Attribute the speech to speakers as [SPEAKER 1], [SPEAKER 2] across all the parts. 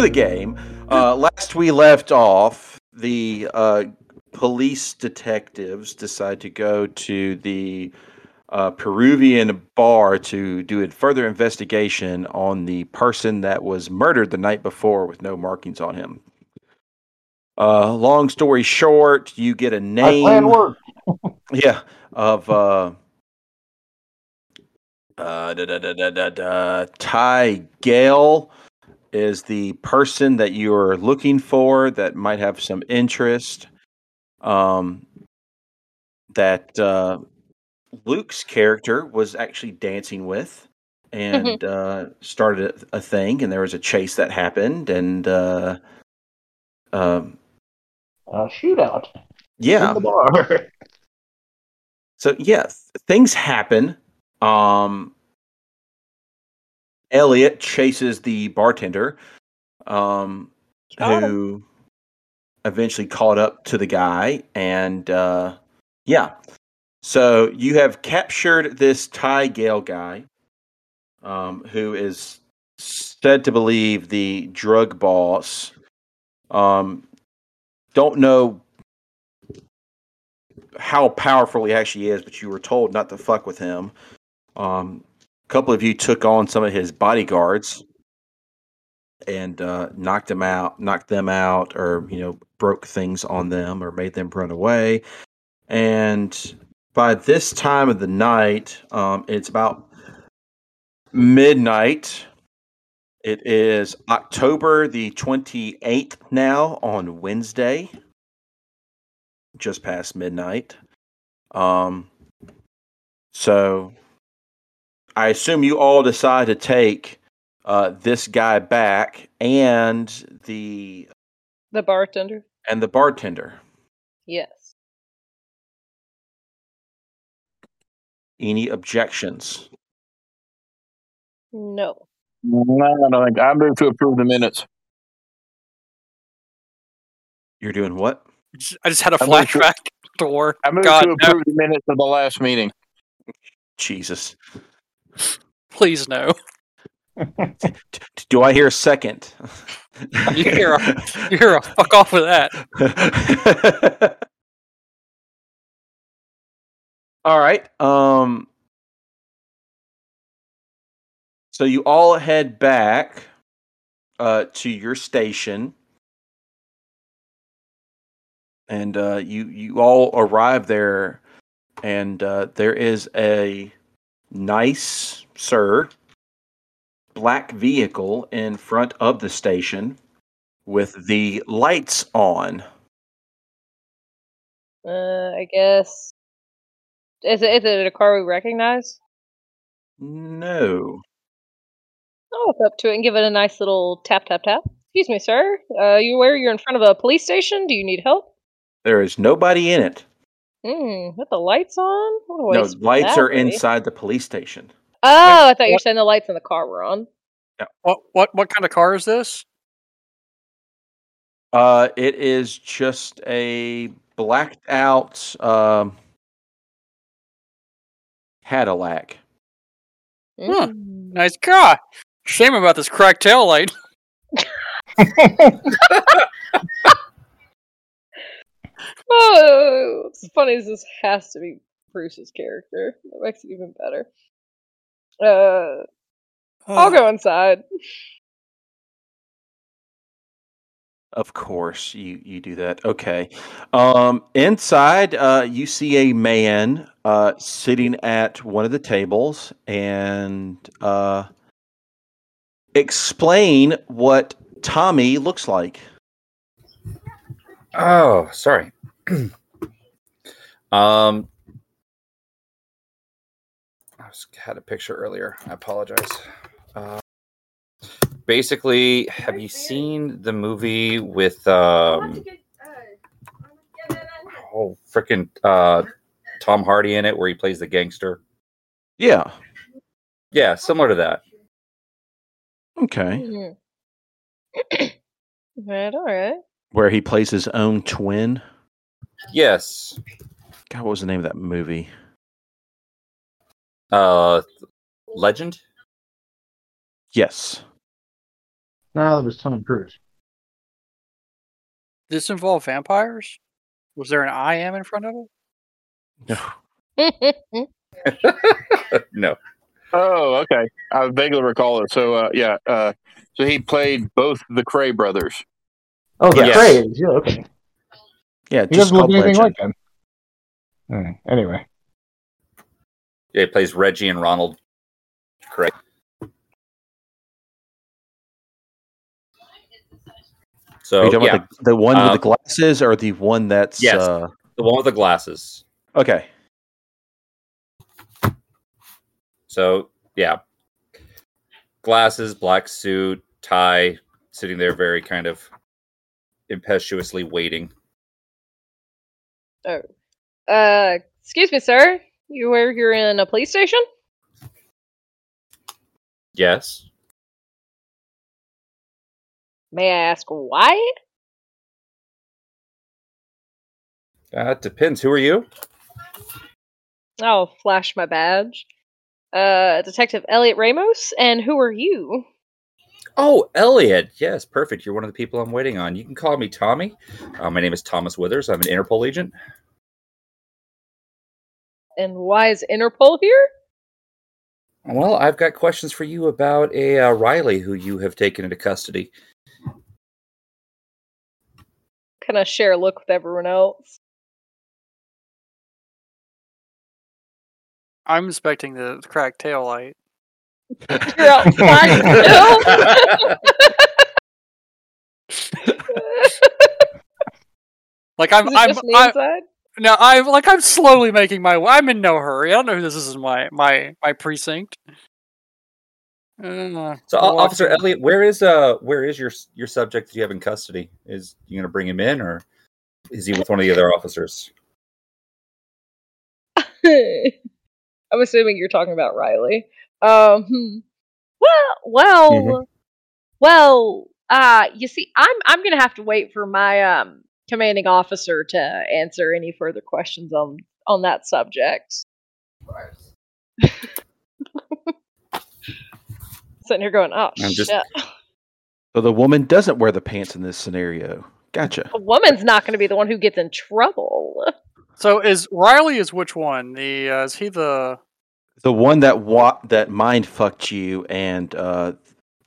[SPEAKER 1] to the game. Uh, last we left off, the uh, police detectives decide to go to the uh, Peruvian bar to do a further investigation on the person that was murdered the night before with no markings on him. Uh, long story short, you get a name.
[SPEAKER 2] worked.
[SPEAKER 1] Yeah, of uh, uh, da, da, da, da, da, da, Ty Gale is the person that you're looking for that might have some interest. Um, that uh, Luke's character was actually dancing with and uh, started a, a thing, and there was a chase that happened, and uh, um,
[SPEAKER 2] Uh, shootout
[SPEAKER 1] yeah,
[SPEAKER 2] in the bar.
[SPEAKER 1] So yeah, th- things happen. Um, Elliot chases the bartender, um,
[SPEAKER 3] Got
[SPEAKER 1] who eventually caught up to the guy, and uh, yeah. So you have captured this Ty Gale guy, um, who is said to believe the drug boss. Um, don't know how powerful he actually is, but you were told not to fuck with him. Um, couple of you took on some of his bodyguards and uh, knocked them out, knocked them out, or you know, broke things on them, or made them run away. And by this time of the night, um, it's about midnight. It is October the 28th now on Wednesday just past midnight. Um, so I assume you all decide to take uh, this guy back and the
[SPEAKER 3] The bartender.
[SPEAKER 1] and the bartender.
[SPEAKER 3] Yes.
[SPEAKER 1] Any objections?
[SPEAKER 3] No.
[SPEAKER 2] No, I don't think I move to approve the minutes.
[SPEAKER 1] You're doing what?
[SPEAKER 4] I just had a
[SPEAKER 2] I'm gonna
[SPEAKER 4] flashback to war.
[SPEAKER 2] I move
[SPEAKER 4] God,
[SPEAKER 2] to
[SPEAKER 4] no.
[SPEAKER 2] approve the minutes of the last meeting.
[SPEAKER 1] Jesus.
[SPEAKER 4] Please no.
[SPEAKER 1] Do I hear a second?
[SPEAKER 4] You hear a, you hear a fuck off with that.
[SPEAKER 1] all right. Um so you all head back uh to your station. And uh you you all arrive there and uh there is a nice sir black vehicle in front of the station with the lights on.
[SPEAKER 3] Uh, I guess. Is it, is it a car we recognize?
[SPEAKER 1] No.
[SPEAKER 3] I'll walk up to it and give it a nice little tap, tap, tap. Excuse me, sir. Uh, you aware you're in front of a police station? Do you need help?
[SPEAKER 1] There is nobody in it.
[SPEAKER 3] Hmm, with the lights on? What
[SPEAKER 1] No, lights are
[SPEAKER 3] battery.
[SPEAKER 1] inside the police station.
[SPEAKER 3] Oh, I thought you were saying the lights in the car were on.
[SPEAKER 4] What what what kind of car is this?
[SPEAKER 1] Uh, it is just a blacked out um, Cadillac.
[SPEAKER 4] Huh.
[SPEAKER 3] Mm.
[SPEAKER 4] Nice car. Shame about this cracked tail light.
[SPEAKER 3] Oh, what's funny is this has to be Bruce's character. That makes it even better. Uh, I'll go inside.
[SPEAKER 1] Of course, you you do that. Okay. Um, inside, uh, you see a man uh, sitting at one of the tables and uh, explain what Tommy looks like.
[SPEAKER 5] Oh, sorry. um, I was, had a picture earlier. I apologize. Uh, basically, have you seen the movie with um, oh freaking uh, Tom Hardy in it, where he plays the gangster?
[SPEAKER 1] Yeah.
[SPEAKER 5] Yeah, similar to that.
[SPEAKER 1] Okay.
[SPEAKER 3] Mhm. right, all right.
[SPEAKER 1] Where he plays his own twin.
[SPEAKER 5] Yes.
[SPEAKER 1] God, what was the name of that movie?
[SPEAKER 5] Uh, Legend.
[SPEAKER 1] Yes.
[SPEAKER 6] No, that was Tom Cruise.
[SPEAKER 4] This involve vampires? Was there an I am in front of it?
[SPEAKER 5] No. no.
[SPEAKER 2] Oh, okay. I vaguely recall it. So, uh, yeah. Uh, so he played both the Kray brothers.
[SPEAKER 6] Oh, the
[SPEAKER 5] Yes.
[SPEAKER 6] Krays. Yeah, okay.
[SPEAKER 1] Yeah,
[SPEAKER 6] He
[SPEAKER 1] just
[SPEAKER 6] doesn't look anything
[SPEAKER 1] Legend.
[SPEAKER 6] like them. Hmm, Anyway,
[SPEAKER 5] Yeah, he plays Reggie and Ronald. Correct.
[SPEAKER 1] Are
[SPEAKER 5] So
[SPEAKER 1] you talking
[SPEAKER 5] yeah,
[SPEAKER 1] about the, the one with the glasses or the one that's
[SPEAKER 5] Yes.
[SPEAKER 1] uh
[SPEAKER 5] the one with the glasses.
[SPEAKER 1] okay.
[SPEAKER 5] So yeah, glasses, black suit, tie, sitting there very kind of impetuously waiting.
[SPEAKER 3] uh, excuse me, sir. You where you're in a police station?
[SPEAKER 5] Yes.
[SPEAKER 3] May I ask why?
[SPEAKER 5] Uh, depends. Who are you?
[SPEAKER 3] I'll flash my badge. Uh, Detective Elliot Ramos, and who are you?
[SPEAKER 5] Oh, Elliot. Yes, perfect. You're one of the people I'm waiting on. You can call me Tommy. Uh, my name is Thomas Withers. I'm an Interpol agent.
[SPEAKER 3] And why is Interpol here?
[SPEAKER 5] Well, I've got questions for you about a uh, Riley who you have taken into custody.
[SPEAKER 3] Can I share a look with everyone else?
[SPEAKER 4] I'm inspecting the, the cracked tail light.
[SPEAKER 3] You're outside still?
[SPEAKER 4] Like I'm, I'm, I,
[SPEAKER 3] inside?
[SPEAKER 4] no, I'm like I'm slowly making my way. I'm in no hurry. I don't know who this is in my my my precinct. Uh,
[SPEAKER 5] So,
[SPEAKER 4] I'll
[SPEAKER 5] O-
[SPEAKER 4] walk
[SPEAKER 5] Officer
[SPEAKER 4] in.
[SPEAKER 5] Elliot, where is uh where is your your subject that you have in custody? Is you going to bring him in, or is he with one of the other officers?
[SPEAKER 3] I'm assuming you're talking about Riley. Um, well, well,
[SPEAKER 5] Mhm.
[SPEAKER 3] well. Uh, you see, I'm I'm gonna have to wait for my um commanding officer to answer any further questions on on that subject. Sitting here going, oh
[SPEAKER 5] I'm just-
[SPEAKER 3] shit,
[SPEAKER 1] So the woman doesn't wear the pants in this scenario. Gotcha.
[SPEAKER 3] a woman's not gonna be the one who gets in trouble.
[SPEAKER 4] So is Riley is which one? The uh, is he the
[SPEAKER 1] The one that wa- that mind fucked you and uh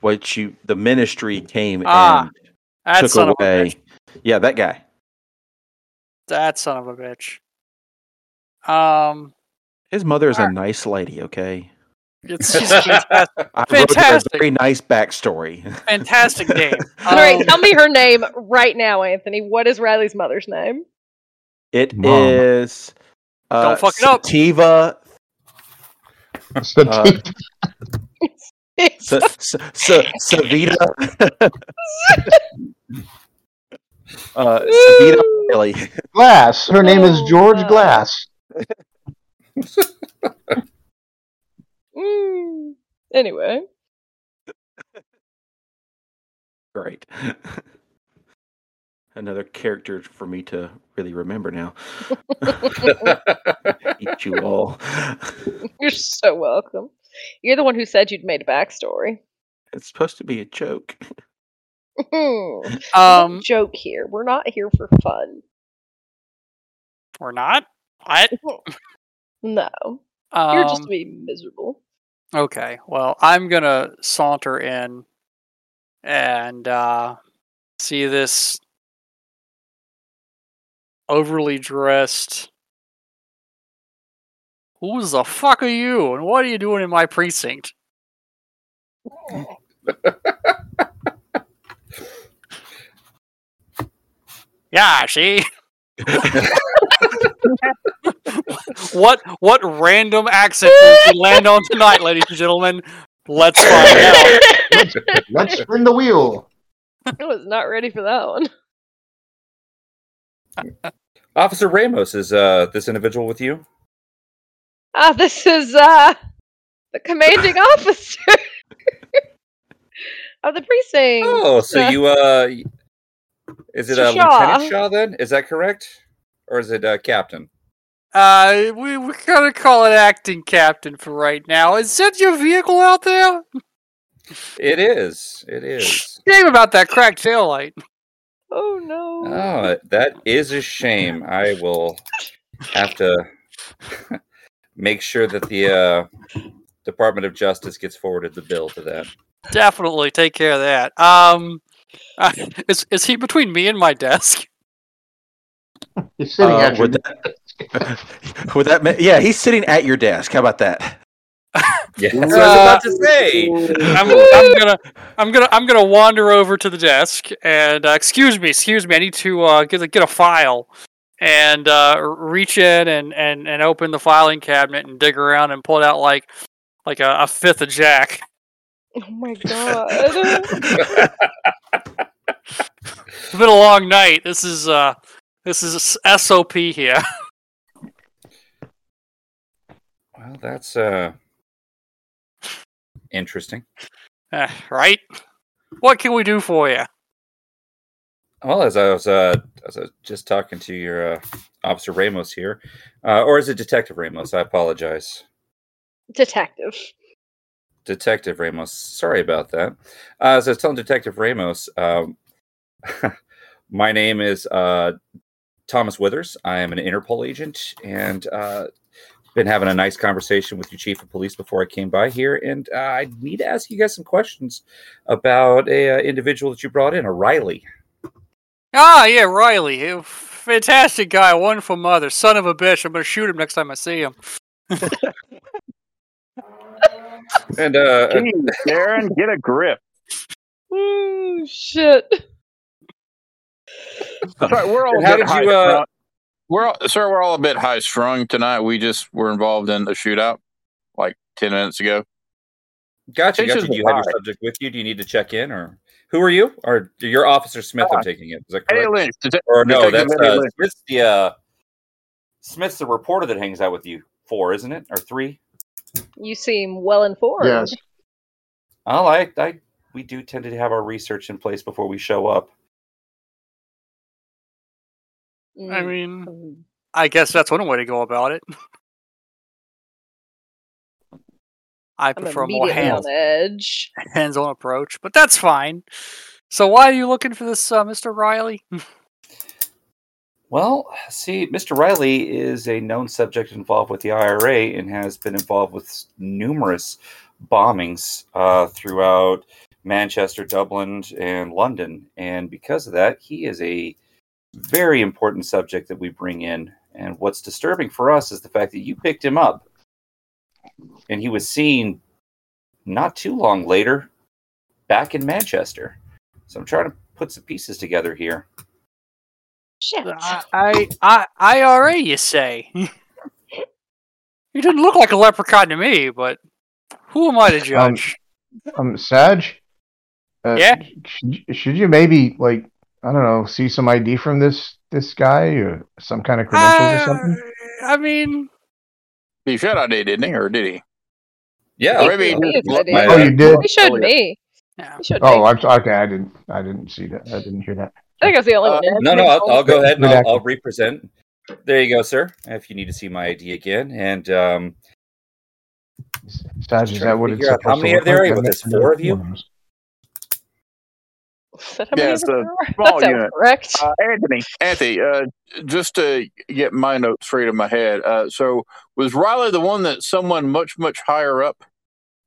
[SPEAKER 1] what you the ministry came
[SPEAKER 4] Ah,
[SPEAKER 1] and
[SPEAKER 4] that
[SPEAKER 1] took
[SPEAKER 4] son of a
[SPEAKER 1] away.
[SPEAKER 4] bitch?
[SPEAKER 1] Yeah, that guy.
[SPEAKER 4] That son of a bitch. Um,
[SPEAKER 1] His mother is a
[SPEAKER 4] Alright.
[SPEAKER 1] nice lady, okay?
[SPEAKER 4] it's she's fantastic,
[SPEAKER 1] I wrote a
[SPEAKER 4] Fantastic.
[SPEAKER 1] very nice backstory.
[SPEAKER 4] fantastic name.
[SPEAKER 3] All right,
[SPEAKER 4] Um,
[SPEAKER 3] tell me her name right now, Anthony. What is Riley's mother's name?
[SPEAKER 1] It
[SPEAKER 6] Mom.
[SPEAKER 1] is uh,
[SPEAKER 4] Don't fuck it up.
[SPEAKER 1] Sativa
[SPEAKER 6] So
[SPEAKER 1] Uh, Sa- Sa- Sa- Savita uh, Savita Riley.
[SPEAKER 6] Glass. Her name is
[SPEAKER 3] Oh,
[SPEAKER 6] George
[SPEAKER 3] wow.
[SPEAKER 6] Glass.
[SPEAKER 3] Mm. Anyway,
[SPEAKER 1] Great. Another character for me to really remember now. Eat you all.
[SPEAKER 3] you're so welcome. You're the one who said you'd made a backstory.
[SPEAKER 1] It's supposed to be a joke.
[SPEAKER 4] Um,
[SPEAKER 3] joke here. We're not here for fun.
[SPEAKER 4] we're not. What?
[SPEAKER 3] No, you're just to
[SPEAKER 4] Um,
[SPEAKER 3] be miserable.
[SPEAKER 4] okay. Well, I'm gonna saunter in and uh, see this overly dressed. Who the fuck are you? And what are you doing in my precinct? Yeah, she. what what random accent will we land on tonight, ladies and gentlemen? Let's find out.
[SPEAKER 6] Let's, let's spin the wheel.
[SPEAKER 3] I was not ready for that one.
[SPEAKER 5] Officer Ramos is uh this individual with you?
[SPEAKER 3] Ah, this is uh the commanding officer of the precinct.
[SPEAKER 5] Oh, so
[SPEAKER 3] Uh,
[SPEAKER 5] you uh is it
[SPEAKER 3] Mr.
[SPEAKER 5] uh,
[SPEAKER 3] Shaw.
[SPEAKER 5] Lieutenant Shaw then? Is that correct? Or is it uh, Captain?
[SPEAKER 4] Uh, we we're gonna call it acting captain for right now. Is that your vehicle out there?
[SPEAKER 5] It is. It is.
[SPEAKER 4] Shame about that cracked tail light.
[SPEAKER 3] Oh no.
[SPEAKER 5] Oh, that is a shame. I will have to make sure that the uh, Department of Justice gets forwarded the bill to that.
[SPEAKER 4] Definitely take care of that. Um, uh, is is he between me and my desk?
[SPEAKER 6] He's sitting
[SPEAKER 1] Uh,
[SPEAKER 6] at your
[SPEAKER 1] would that, would that ma- yeah, he's sitting at your desk. How about that?
[SPEAKER 5] Yeah, that's what I was about to say.
[SPEAKER 4] I'm, I'm gonna I'm gonna I'm gonna wander over to the desk and uh, excuse me, excuse me. I need to uh, get a, get a file and uh, reach in and, and, and open the filing cabinet and dig around and pull out like like a, a fifth of Jack.
[SPEAKER 3] Oh my god.
[SPEAKER 4] It's been a long night. This is uh this is SOP here.
[SPEAKER 5] Well, that's uh interesting.
[SPEAKER 4] Uh, right? What can we do for you?
[SPEAKER 5] Well, as I was uh as I was just talking to your uh, Officer Ramos here, uh, or is it Detective Ramos? I apologize.
[SPEAKER 3] Detective.
[SPEAKER 5] Detective Ramos. Sorry about that. Uh, as I was telling Detective Ramos, um, my name is uh, Thomas Withers. I am an Interpol agent, and uh, been having a nice conversation with your chief of police before I came by here. And uh, I need to ask you guys some questions about a uh, individual that you brought in, a Riley.
[SPEAKER 4] Ah, yeah, Riley. He- Fantastic guy, wonderful mother, son of a bitch. I'm gonna shoot him next time I see him.
[SPEAKER 5] And uh,
[SPEAKER 2] Jeez, Darren, get a grip.
[SPEAKER 3] Ooh, shit.
[SPEAKER 2] Sorry, we're all
[SPEAKER 5] How did you, uh,
[SPEAKER 2] strung. We're all, sir, we're all a bit high strung tonight. We just were involved in a shootout like ten minutes ago.
[SPEAKER 5] gotcha,
[SPEAKER 2] Tensions
[SPEAKER 5] gotcha. Do you have your subject with you? Do you need to check in, or who are you? Or your Officer Smith? I'm taking it. Is that
[SPEAKER 2] Eddie
[SPEAKER 5] correct?
[SPEAKER 2] Lynch, det-
[SPEAKER 5] Or no, that's
[SPEAKER 2] Eddie
[SPEAKER 5] uh, Smith's the uh, Smith's the reporter that hangs out with you. Four, isn't it, or three?
[SPEAKER 3] You seem well informed.
[SPEAKER 6] Yes.
[SPEAKER 5] Oh, I, I, we do tend to have our research in place before we show up.
[SPEAKER 4] I
[SPEAKER 3] Mm,
[SPEAKER 4] mean. I guess that's one way to go about it. I
[SPEAKER 3] I'm
[SPEAKER 4] prefer a more hands
[SPEAKER 3] on edge.
[SPEAKER 4] hands-on approach, but that's fine. So why are you looking for this, uh, Mr. Riley?
[SPEAKER 5] Well, see, Mr. Riley is a known subject involved with the IRA and has been involved with numerous bombings uh, throughout Manchester, Dublin, and London. And because of that, he is a very important subject that we bring in. And what's disturbing for us is the fact that you picked him up and he was seen not too long later back in Manchester. So I'm trying to put some pieces together here.
[SPEAKER 3] Shit.
[SPEAKER 4] I, I, I, IRA, you say? he didn't look like a leprechaun to me, but who am I to judge?
[SPEAKER 6] Um, Sag. Uh,
[SPEAKER 4] Yeah?
[SPEAKER 6] Should, should you maybe like I don't know, see some ID from this this guy or some kind of credentials or something?
[SPEAKER 4] Uh, I mean,
[SPEAKER 2] He showed ID, didn't he, or did he?
[SPEAKER 5] Yeah,
[SPEAKER 2] Or maybe he
[SPEAKER 3] He
[SPEAKER 2] just looked
[SPEAKER 3] idiot.
[SPEAKER 6] Oh, you did?
[SPEAKER 3] He showed me.
[SPEAKER 4] yeah.
[SPEAKER 3] He showed
[SPEAKER 6] Oh,
[SPEAKER 3] me.
[SPEAKER 6] I'm okay. I didn't. I didn't see that. I didn't hear that.
[SPEAKER 3] I think I was the only
[SPEAKER 2] Uh,
[SPEAKER 3] one.
[SPEAKER 5] No, no, I'll, I'll go ahead and I'll. I'll represent. There you go, sir. If you need to see my ID again, and um,
[SPEAKER 6] Sag, is that
[SPEAKER 5] to
[SPEAKER 6] what it's
[SPEAKER 5] figure out how
[SPEAKER 6] supposed to
[SPEAKER 5] many are there?
[SPEAKER 6] like?
[SPEAKER 5] What,
[SPEAKER 6] I
[SPEAKER 5] there's four of you?
[SPEAKER 3] How many
[SPEAKER 2] Yeah, it's a small
[SPEAKER 3] that
[SPEAKER 2] unit.
[SPEAKER 3] correct.
[SPEAKER 2] Uh, Anthony, Anthony, uh, just to get my notes straight in my head. Uh, so, was Riley the one that someone much, much higher up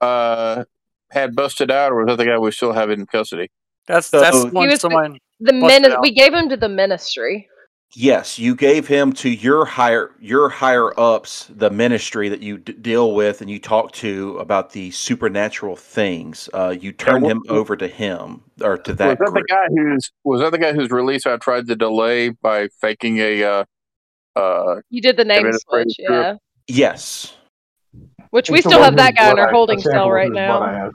[SPEAKER 2] uh, had busted out, or was that the guy we still have in custody?
[SPEAKER 4] That's
[SPEAKER 1] So-
[SPEAKER 4] that's
[SPEAKER 1] He
[SPEAKER 4] one
[SPEAKER 3] was the-
[SPEAKER 4] someone.
[SPEAKER 3] the
[SPEAKER 4] What's
[SPEAKER 3] min- we gave him to the ministry.
[SPEAKER 1] Yes, you gave him to your higher your higher ups, the ministry that you d- deal with and you talk to about the supernatural things. Uh, you turned
[SPEAKER 2] what-
[SPEAKER 1] him over to him or to that.
[SPEAKER 2] was
[SPEAKER 1] that
[SPEAKER 2] that the guy who's was that the guy whose release I tried to delay by faking a uh, uh,
[SPEAKER 3] You did the name
[SPEAKER 2] Administrative
[SPEAKER 3] switch,
[SPEAKER 2] group.
[SPEAKER 3] yeah.
[SPEAKER 1] Yes,
[SPEAKER 3] Which we
[SPEAKER 6] He's
[SPEAKER 3] still have that guy in our
[SPEAKER 6] I-
[SPEAKER 3] holding cell right
[SPEAKER 6] whose blood I
[SPEAKER 3] now.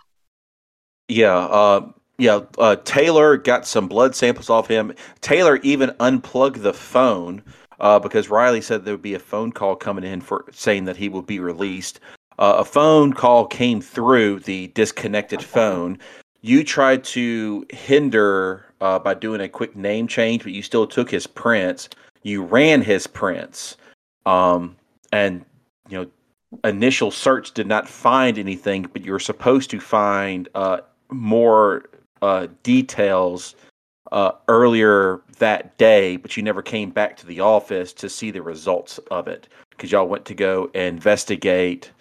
[SPEAKER 1] yeah, uh, yeah. Uh, Taylor got some blood samples off him. Taylor even unplugged the phone uh, because Riley said there would be a phone call coming in for saying that he would be released. Uh, a phone call came through the disconnected phone. You tried to hinder uh, by doing a quick name change, but you still took his prints. You ran his prints, um, and you know initial search did not find anything, but you were supposed to find uh, more uh, details uh, earlier that day, but you never came back to the office to see the results of it because y'all went to go investigate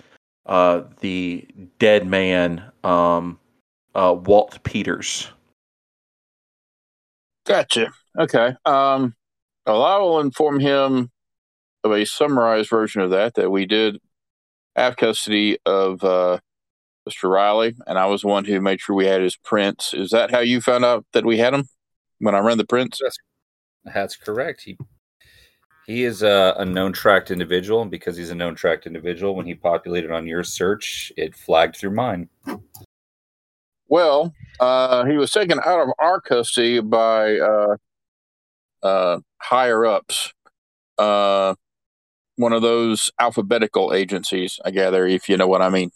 [SPEAKER 1] uh, the dead man, um, uh, Walt Peters.
[SPEAKER 2] Gotcha. Okay. Um, well, I will inform him of a summarized version of that that we did have custody of uh, Mr. Riley, and I was the one who made sure we had his prints. Is that how you found out that we had him when I ran the prints?
[SPEAKER 5] That's correct. He he is a, a known tracked individual, and because he's a known tracked individual, when he populated on your search, it flagged through mine.
[SPEAKER 2] Well, uh, he was taken out of our custody by uh, uh, higher ups. Uh, one of those alphabetical agencies, I gather, if you know what I mean.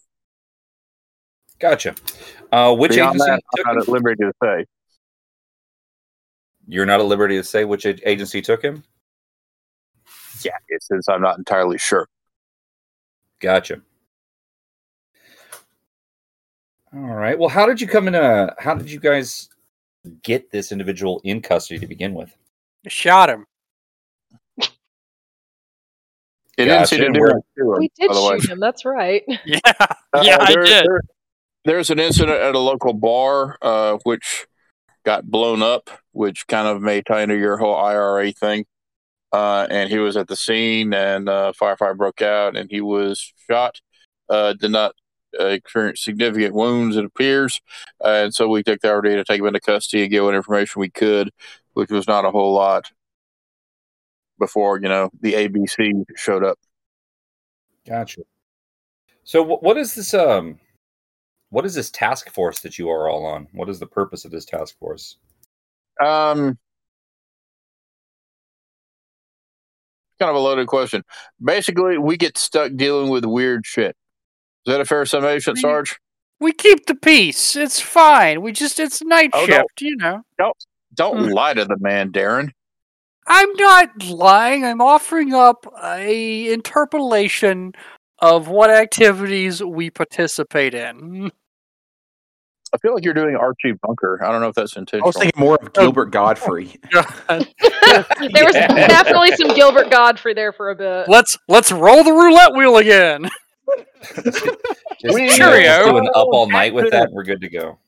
[SPEAKER 5] Gotcha. Uh, which
[SPEAKER 2] Beyond
[SPEAKER 5] agency?
[SPEAKER 2] that,
[SPEAKER 5] took
[SPEAKER 2] I'm not
[SPEAKER 5] him?
[SPEAKER 2] at liberty to say.
[SPEAKER 5] You're not at liberty to say which agency took him.
[SPEAKER 2] Yeah, since I'm not entirely sure.
[SPEAKER 5] Gotcha. All right. Well, how did you come in? A, how did you guys get this individual in custody to begin with?
[SPEAKER 4] Shot him.
[SPEAKER 2] It didn't seem to
[SPEAKER 5] Gotcha.
[SPEAKER 2] do it to him,
[SPEAKER 3] We did
[SPEAKER 2] by
[SPEAKER 3] shoot him. That's right.
[SPEAKER 4] Yeah,
[SPEAKER 2] Uh,
[SPEAKER 4] yeah, I did.
[SPEAKER 2] there- there's an incident at a local bar, uh, which got blown up, which kind of may tie into your whole IRA thing. Uh, and he was at the scene, and uh, firefighter broke out, and he was shot. Uh, did not uh, experience significant wounds, it appears. And so we took the opportunity to take him into custody and get what information we could, which was not a whole lot before you know the ABC showed up.
[SPEAKER 5] Gotcha. So, what is this? Um, what is this task force that you are all on? What is the purpose of this task force?
[SPEAKER 2] Um, kind of a loaded question. Basically, we get stuck dealing with weird shit. Is that a fair summation, Sarge?
[SPEAKER 4] We keep the peace. It's fine. We just it's night
[SPEAKER 2] Oh,
[SPEAKER 4] shift, you know.
[SPEAKER 2] Don't
[SPEAKER 4] Hmm.
[SPEAKER 2] lie to the man, Darren.
[SPEAKER 4] I'm not lying. I'm offering up a interpolation of what activities we participate in.
[SPEAKER 2] I feel like you're doing Archie Bunker. I don't know if that's intentional.
[SPEAKER 1] I was thinking more of Gilbert Gottfried.
[SPEAKER 3] there was
[SPEAKER 5] Yeah.
[SPEAKER 3] definitely some Gilbert Gottfried there for a bit.
[SPEAKER 4] let's let's roll the roulette wheel again.
[SPEAKER 5] Just,
[SPEAKER 2] We-
[SPEAKER 5] you know, just do an up all night with that. We're good to go.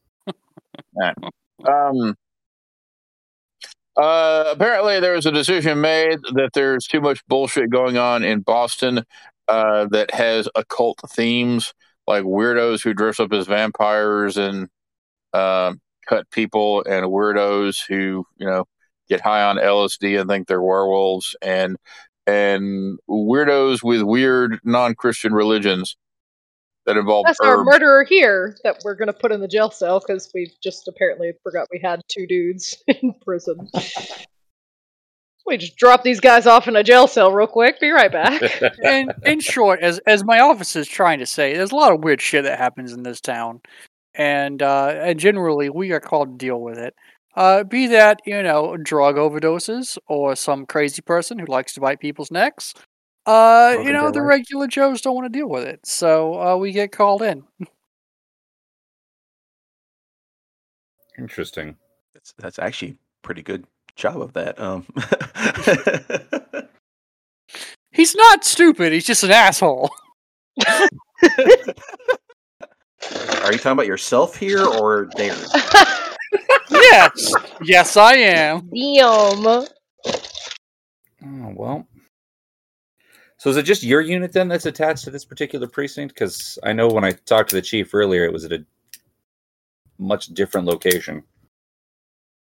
[SPEAKER 2] Um, uh, apparently, there was a decision made that there's too much bullshit going on in Boston uh, that has occult themes, like weirdos who dress up as vampires and um cut people, and weirdos who you know get high on LSD and think they're werewolves, and and weirdos with weird non-Christian religions that involve
[SPEAKER 3] That's our murderer here that we're gonna put in the jail cell because we just apparently forgot we had two dudes in prison. we just drop these guys off in a jail cell real quick. Be right back.
[SPEAKER 4] in in short, as as my office is trying to say, there's a lot of weird shit that happens in this town, and uh, and generally we are called to deal with it. Uh, be that you know drug overdoses or some crazy person who likes to bite people's necks. Uh, you know the
[SPEAKER 6] Armadillo.
[SPEAKER 4] regular Joes don't want to deal with it, so uh, we get called in.
[SPEAKER 5] Interesting.
[SPEAKER 1] That's, that's actually a pretty good job of that. Um,
[SPEAKER 4] He's not stupid. He's just an asshole.
[SPEAKER 1] are you talking about yourself here or Darren?
[SPEAKER 4] yes, yes, I am.
[SPEAKER 3] Damn.
[SPEAKER 5] Oh well. So is it just your unit then that's attached to this particular precinct? Because I know when I talked to the chief earlier, it was at a much different location.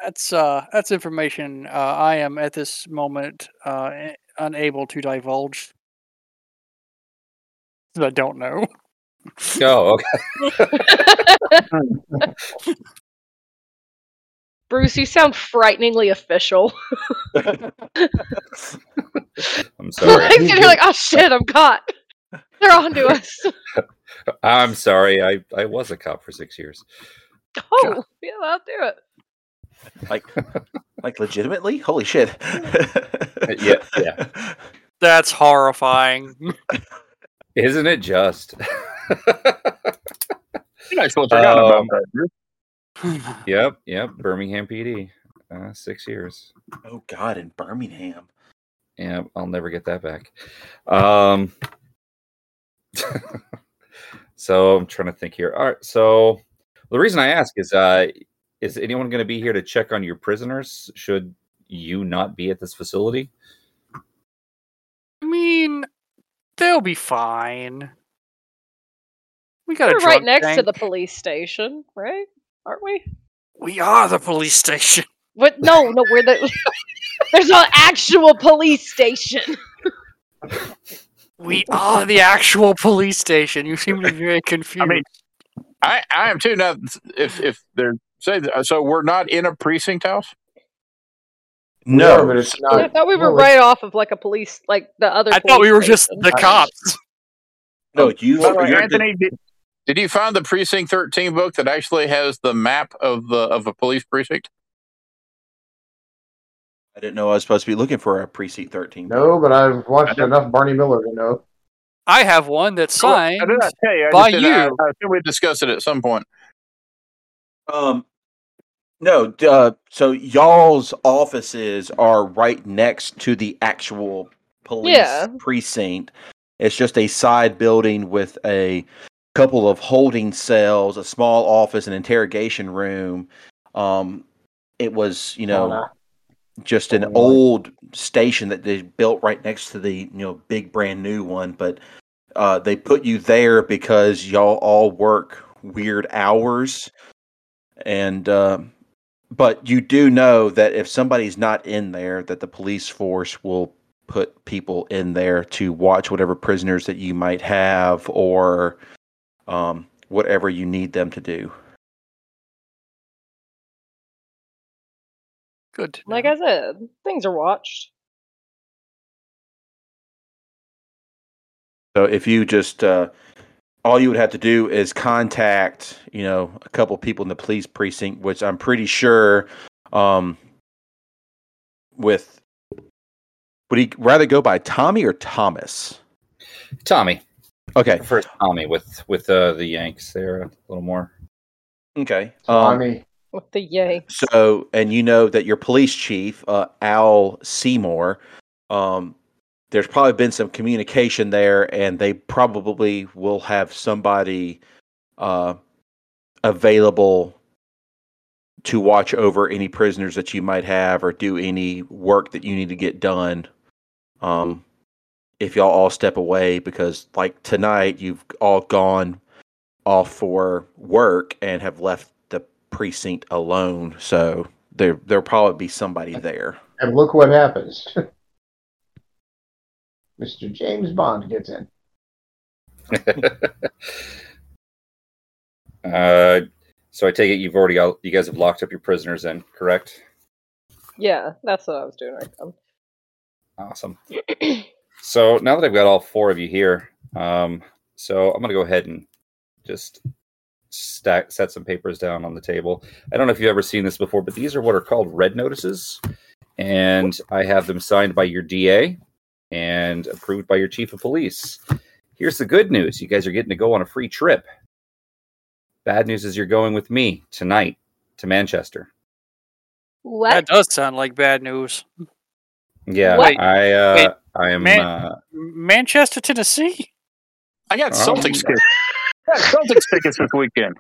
[SPEAKER 4] That's uh, that's information uh, I am at this moment uh, unable to divulge. I don't know.
[SPEAKER 5] Oh, okay.
[SPEAKER 3] Bruce, you sound frighteningly official.
[SPEAKER 5] I'm
[SPEAKER 3] like,
[SPEAKER 5] sorry.
[SPEAKER 3] you're like, oh shit, I'm caught. They're on to us.
[SPEAKER 5] I'm sorry. I, I was a cop for six years.
[SPEAKER 3] Oh, yeah, I'll do it.
[SPEAKER 1] like, like legitimately? Holy shit!
[SPEAKER 5] Yeah, yeah.
[SPEAKER 4] That's horrifying.
[SPEAKER 5] Isn't it just?
[SPEAKER 2] You guys supposed to forgot
[SPEAKER 5] Um,
[SPEAKER 2] about that.
[SPEAKER 5] Yep, yep. Birmingham PD. Uh, six years.
[SPEAKER 1] Oh God, in Birmingham.
[SPEAKER 5] Yeah, I'll never get that back. Um, so I'm trying to think here. All right. So the reason I ask is, uh, is anyone going to be here to check on your prisoners? Should you not be at this facility?
[SPEAKER 4] I mean, they'll be fine. We got a
[SPEAKER 3] We're right
[SPEAKER 4] drunk
[SPEAKER 3] next to the police station, right? Aren't we?
[SPEAKER 4] We are the police station.
[SPEAKER 3] What? No, no, we're the. There's an actual police station.
[SPEAKER 4] We are the actual police station. You seem to be very confused.
[SPEAKER 2] I mean, I, I am too. Now, if if they're say so, we're not in a precinct house.
[SPEAKER 1] No,
[SPEAKER 6] Yeah, but it's not-
[SPEAKER 3] I thought we were right off of like a police, like the other.
[SPEAKER 4] I thought we were just
[SPEAKER 3] station.
[SPEAKER 4] the cops.
[SPEAKER 1] no, you.
[SPEAKER 2] By the way,
[SPEAKER 1] the-
[SPEAKER 2] Anthony, did, did you find the precinct thirteen book that actually has the map of the of a police precinct?
[SPEAKER 1] I didn't know I was supposed to be looking for a precinct thirteen.
[SPEAKER 6] No, but I've watched enough Barney Miller to know.
[SPEAKER 4] I have one that's signed.
[SPEAKER 2] I did not tell you. I
[SPEAKER 4] by
[SPEAKER 2] just didn't- I-
[SPEAKER 4] you.
[SPEAKER 2] I, assume we discussed it at some point.
[SPEAKER 1] Um, no. Uh, so y'all's offices are right next to the actual police
[SPEAKER 3] Yeah.
[SPEAKER 1] precinct. It's just a side building with a couple of holding cells, a small office, an interrogation room. Um, it was, you know,
[SPEAKER 6] Oh, no.
[SPEAKER 1] just an
[SPEAKER 6] Oh,
[SPEAKER 1] old station that they built right next to the you know big brand new one but uh, they put you there because y'all all work weird hours and um but you do know that if somebody's not in there that the police force will put people in there to watch whatever prisoners that you might have or um, whatever you need them to do
[SPEAKER 4] Good. to
[SPEAKER 3] Like. I said, things are watched.
[SPEAKER 1] So if you just uh, all you would have to do is contact, you know, a couple people in the police precinct, which I'm pretty sure, um, with would he rather go by Tommy or Thomas?
[SPEAKER 5] Tommy.
[SPEAKER 1] Okay,
[SPEAKER 5] First Tommy with with uh, the Yanks there a little more.
[SPEAKER 1] okay.
[SPEAKER 6] I
[SPEAKER 1] Um,
[SPEAKER 3] With the yay.
[SPEAKER 1] So, and you know that your police chief, uh, Al Seymour, um, there's probably been some communication there, and they probably will have somebody uh, available to watch over any prisoners that you might have or do any work that you need to get done. Um, if y'all all step away, because like tonight, you've all gone off for work and have left the precinct alone. So there there'll probably be somebody there.
[SPEAKER 6] and look what happens. Mr. James Bond gets in.
[SPEAKER 5] uh, so I take it you've already got, you guys have locked up your prisoners in, correct?
[SPEAKER 3] Yeah, that's what I was doing right then.
[SPEAKER 5] Awesome. So now that I've got all four of you here, um, so I'm going to go ahead and just stack set some papers down on the table. I don't know if you've ever seen this before, but these are what are called red notices, and I have them signed by your DA and approved by your chief of police. Here's the good news: you guys are getting to go on a free trip. Bad news is you're going with me tonight to Manchester.
[SPEAKER 3] What?
[SPEAKER 4] That does sound like bad news.
[SPEAKER 5] Yeah,
[SPEAKER 3] What?
[SPEAKER 5] I uh,
[SPEAKER 4] Wait,
[SPEAKER 5] I am.
[SPEAKER 4] Man-
[SPEAKER 5] uh,
[SPEAKER 4] Manchester, Tennessee.
[SPEAKER 2] I got
[SPEAKER 5] Oh.
[SPEAKER 2] Celtics tickets. I got Celtics tickets this weekend.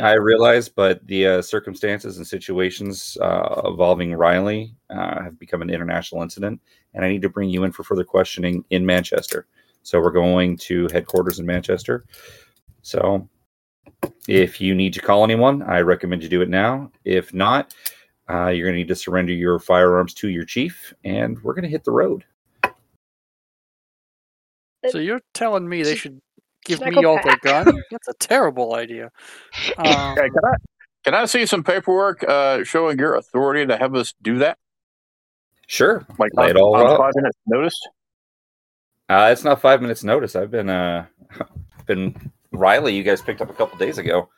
[SPEAKER 5] I realize, but the uh, circumstances and situations uh, involving Riley uh, have become an international incident, and I need to bring you in for further questioning in Manchester. So we're going to headquarters in Manchester. So if you need to call anyone, I recommend you do it now. If not, uh, you're going to need to surrender your firearms to your chief, and we're going to hit the road.
[SPEAKER 4] So you're telling me they should give
[SPEAKER 3] should
[SPEAKER 4] me
[SPEAKER 3] go
[SPEAKER 4] all their
[SPEAKER 3] back?
[SPEAKER 4] guns? That's a terrible idea. Um,
[SPEAKER 2] Okay, can I can I see some paperwork uh, showing your authority to have us do that?
[SPEAKER 5] Sure,
[SPEAKER 2] Like
[SPEAKER 5] lay
[SPEAKER 2] on,
[SPEAKER 5] it all
[SPEAKER 2] on five minutes notice?
[SPEAKER 5] Uh, it's not five minutes notice. I've been uh been Riley. You guys picked up a couple days ago.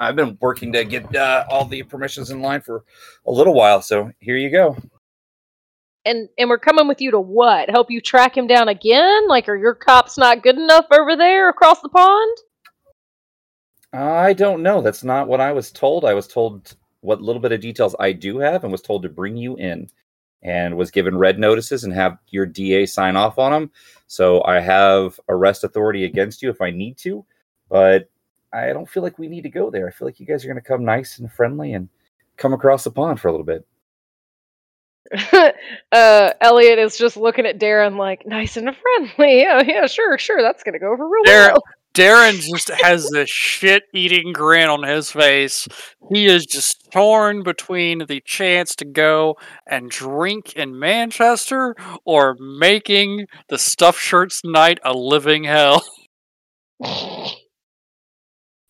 [SPEAKER 5] I've been working to get uh, all the permissions in line for a little while. So here you go.
[SPEAKER 3] And and we're coming with you to what? Help you track him down again? Like, are your cops not good enough over there across the pond?
[SPEAKER 5] I don't know. That's not what I was told. I was told what little bit of details I do have and was told to bring you in and was given red notices and have your DA sign off on them. So I have arrest authority against you if I need to, but I don't feel like we need to go there. I feel like you guys are going to come nice and friendly and come across the pond for a little bit.
[SPEAKER 3] uh, Elliot is just looking at Darren like, nice and friendly. Yeah, yeah, sure, sure. That's gonna go over real
[SPEAKER 4] Darren,
[SPEAKER 3] well.
[SPEAKER 4] Darren just has this shit eating grin on his face. He is just torn between the chance to go and drink in Manchester or making the stuffed shirts night a living hell.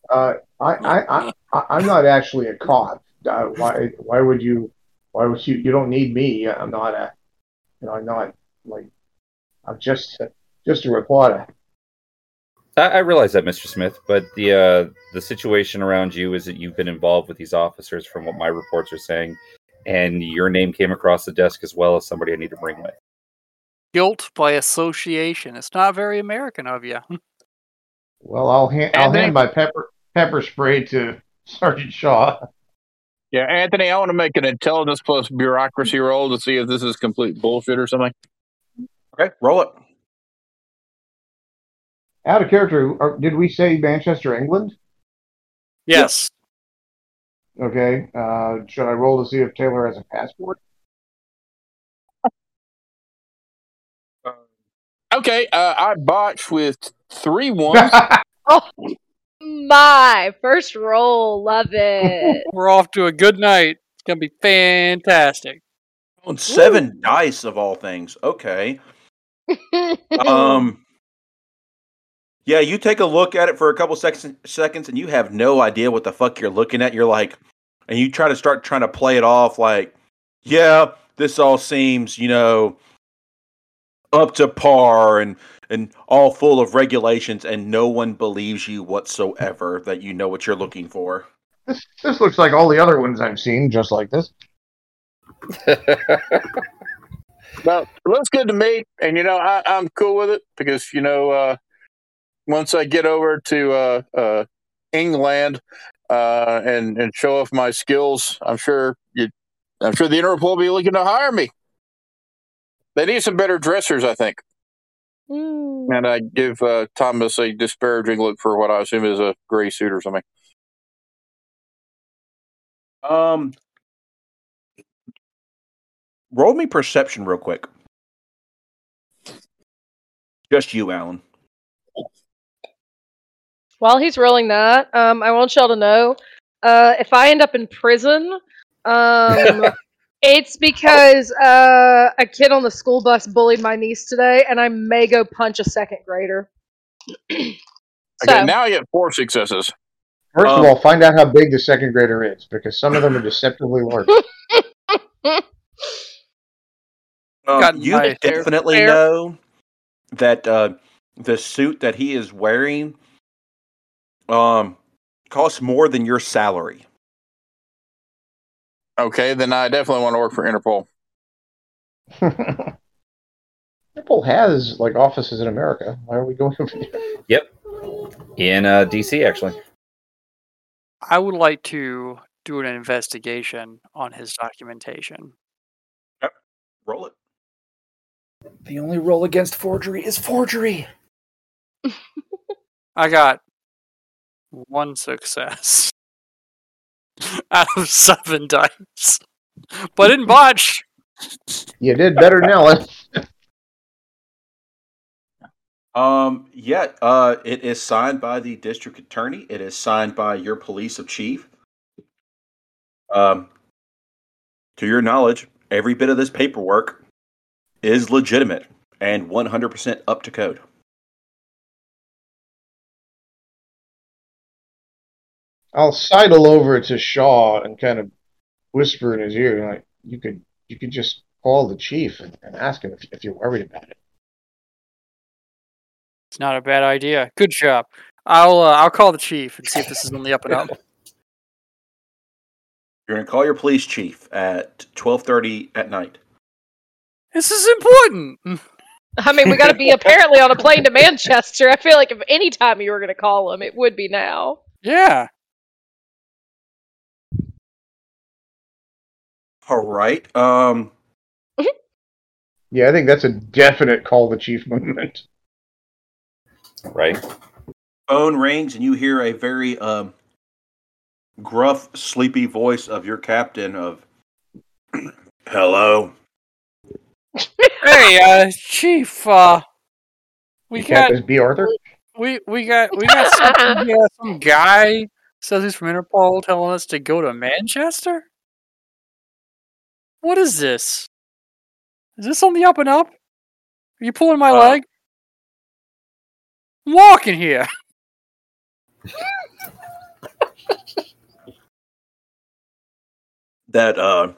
[SPEAKER 6] Uh, I, I, I, I- I'm not actually a cop. Uh, why, why would you? Why would you? You don't need me. I'm not a, you know, I'm not like, I'm just, just a reporter.
[SPEAKER 5] I, I realize that, Mr. Smith, but the uh, the situation around you is that you've been involved with these officers, from what my reports are saying, and your name came across the desk as well as somebody I need to bring with.
[SPEAKER 4] Guilt by association. It's not very American of you.
[SPEAKER 6] Well, I'll hand, I'll hand my pepper, pepper spray to Sergeant Shaw.
[SPEAKER 2] Yeah, Anthony, I want to make an intelligence plus bureaucracy roll to see if this is complete bullshit or something.
[SPEAKER 1] Okay, roll it.
[SPEAKER 6] Out of character, or did we say Manchester, England?
[SPEAKER 4] Yes.
[SPEAKER 6] Okay. Uh, should I roll to see if Taylor has a passport?
[SPEAKER 2] Okay, uh, I botched with three ones.
[SPEAKER 3] Oh my first roll, love it.
[SPEAKER 4] We're off to a good night. It's gonna be fantastic.
[SPEAKER 1] On seven dice of all things. Okay. Um. Yeah, you take a look at it for a couple seconds, seconds, and you have no idea what the fuck you're looking at. You're like, and you try to start trying to play it off like, yeah, this all seems, you know, up to par and and all full of regulations, and no one believes you whatsoever that you know what you're looking for.
[SPEAKER 6] This, this looks like all the other ones I've seen, just like this.
[SPEAKER 2] well, it looks good to me, and you know I, I'm cool with it because you know uh, once I get over to uh, uh, England uh, and and show off my skills, I'm sure you, I'm sure the Interpol will be looking to hire me. They need some better dressers, I think.
[SPEAKER 3] Mm.
[SPEAKER 2] And I give uh, Thomas a disparaging look for what I assume is a gray suit or something.
[SPEAKER 1] Um, roll me perception real quick. Just you, Alan.
[SPEAKER 3] While he's rolling that, um, I want y'all to know, uh, if I end up in prison, um, it's because uh, a kid on the school bus bullied my niece today, and I may go punch a second grader.
[SPEAKER 2] Okay,
[SPEAKER 3] so,
[SPEAKER 2] now I get four successes.
[SPEAKER 6] First
[SPEAKER 1] Um,
[SPEAKER 6] of all, find out how big the second grader is, because some of them are deceptively large.
[SPEAKER 1] Um, you
[SPEAKER 4] my fair
[SPEAKER 1] definitely
[SPEAKER 4] share.
[SPEAKER 1] know that uh, the suit that he is wearing um costs more than your salary.
[SPEAKER 2] Okay, then I definitely want to work for Interpol.
[SPEAKER 6] Interpol has like offices in America. Why are we going over there?
[SPEAKER 5] Yep, in uh, DC, actually.
[SPEAKER 4] I would like to do an investigation on his documentation. Yep.
[SPEAKER 1] Roll it.
[SPEAKER 5] The only roll against forgery is forgery.
[SPEAKER 4] I got one success out of seven dice, but in botch.
[SPEAKER 6] You did better than Ellen.
[SPEAKER 1] Um, yeah, uh, it is signed by the district attorney. It is signed by your police of chief. Um, to your knowledge, every bit of this paperwork is legitimate and 100% up to code.
[SPEAKER 6] I'll sidle over to Shaw and kind of whisper in his ear, like, "You could, you could just call the chief and, and ask him if, if you're worried about it."
[SPEAKER 4] It's not a bad idea. Good job. I'll uh, I'll call the chief and see if this is on the up and up.
[SPEAKER 1] You're going to call your police chief at 12:30 at night.
[SPEAKER 4] This is important.
[SPEAKER 3] I mean, we got to be apparently on a plane to Manchester. I feel like if any time you were going to call him, it would be now.
[SPEAKER 4] Yeah.
[SPEAKER 1] All right. Um,
[SPEAKER 6] Yeah, I think that's a definite call the chief movement.
[SPEAKER 5] Right?
[SPEAKER 1] phone rings and you hear a very um, gruff, sleepy voice of your captain of hello.
[SPEAKER 4] Hey, uh, Chief. Uh, we
[SPEAKER 6] You
[SPEAKER 4] got
[SPEAKER 6] can't be Arthur.
[SPEAKER 4] we we got we got something here. Some guy says he's from Interpol telling us to go to Manchester. What is this? Is this on the up and up? Are you pulling my
[SPEAKER 1] Uh,
[SPEAKER 4] leg? I'm walking here.
[SPEAKER 1] That uh,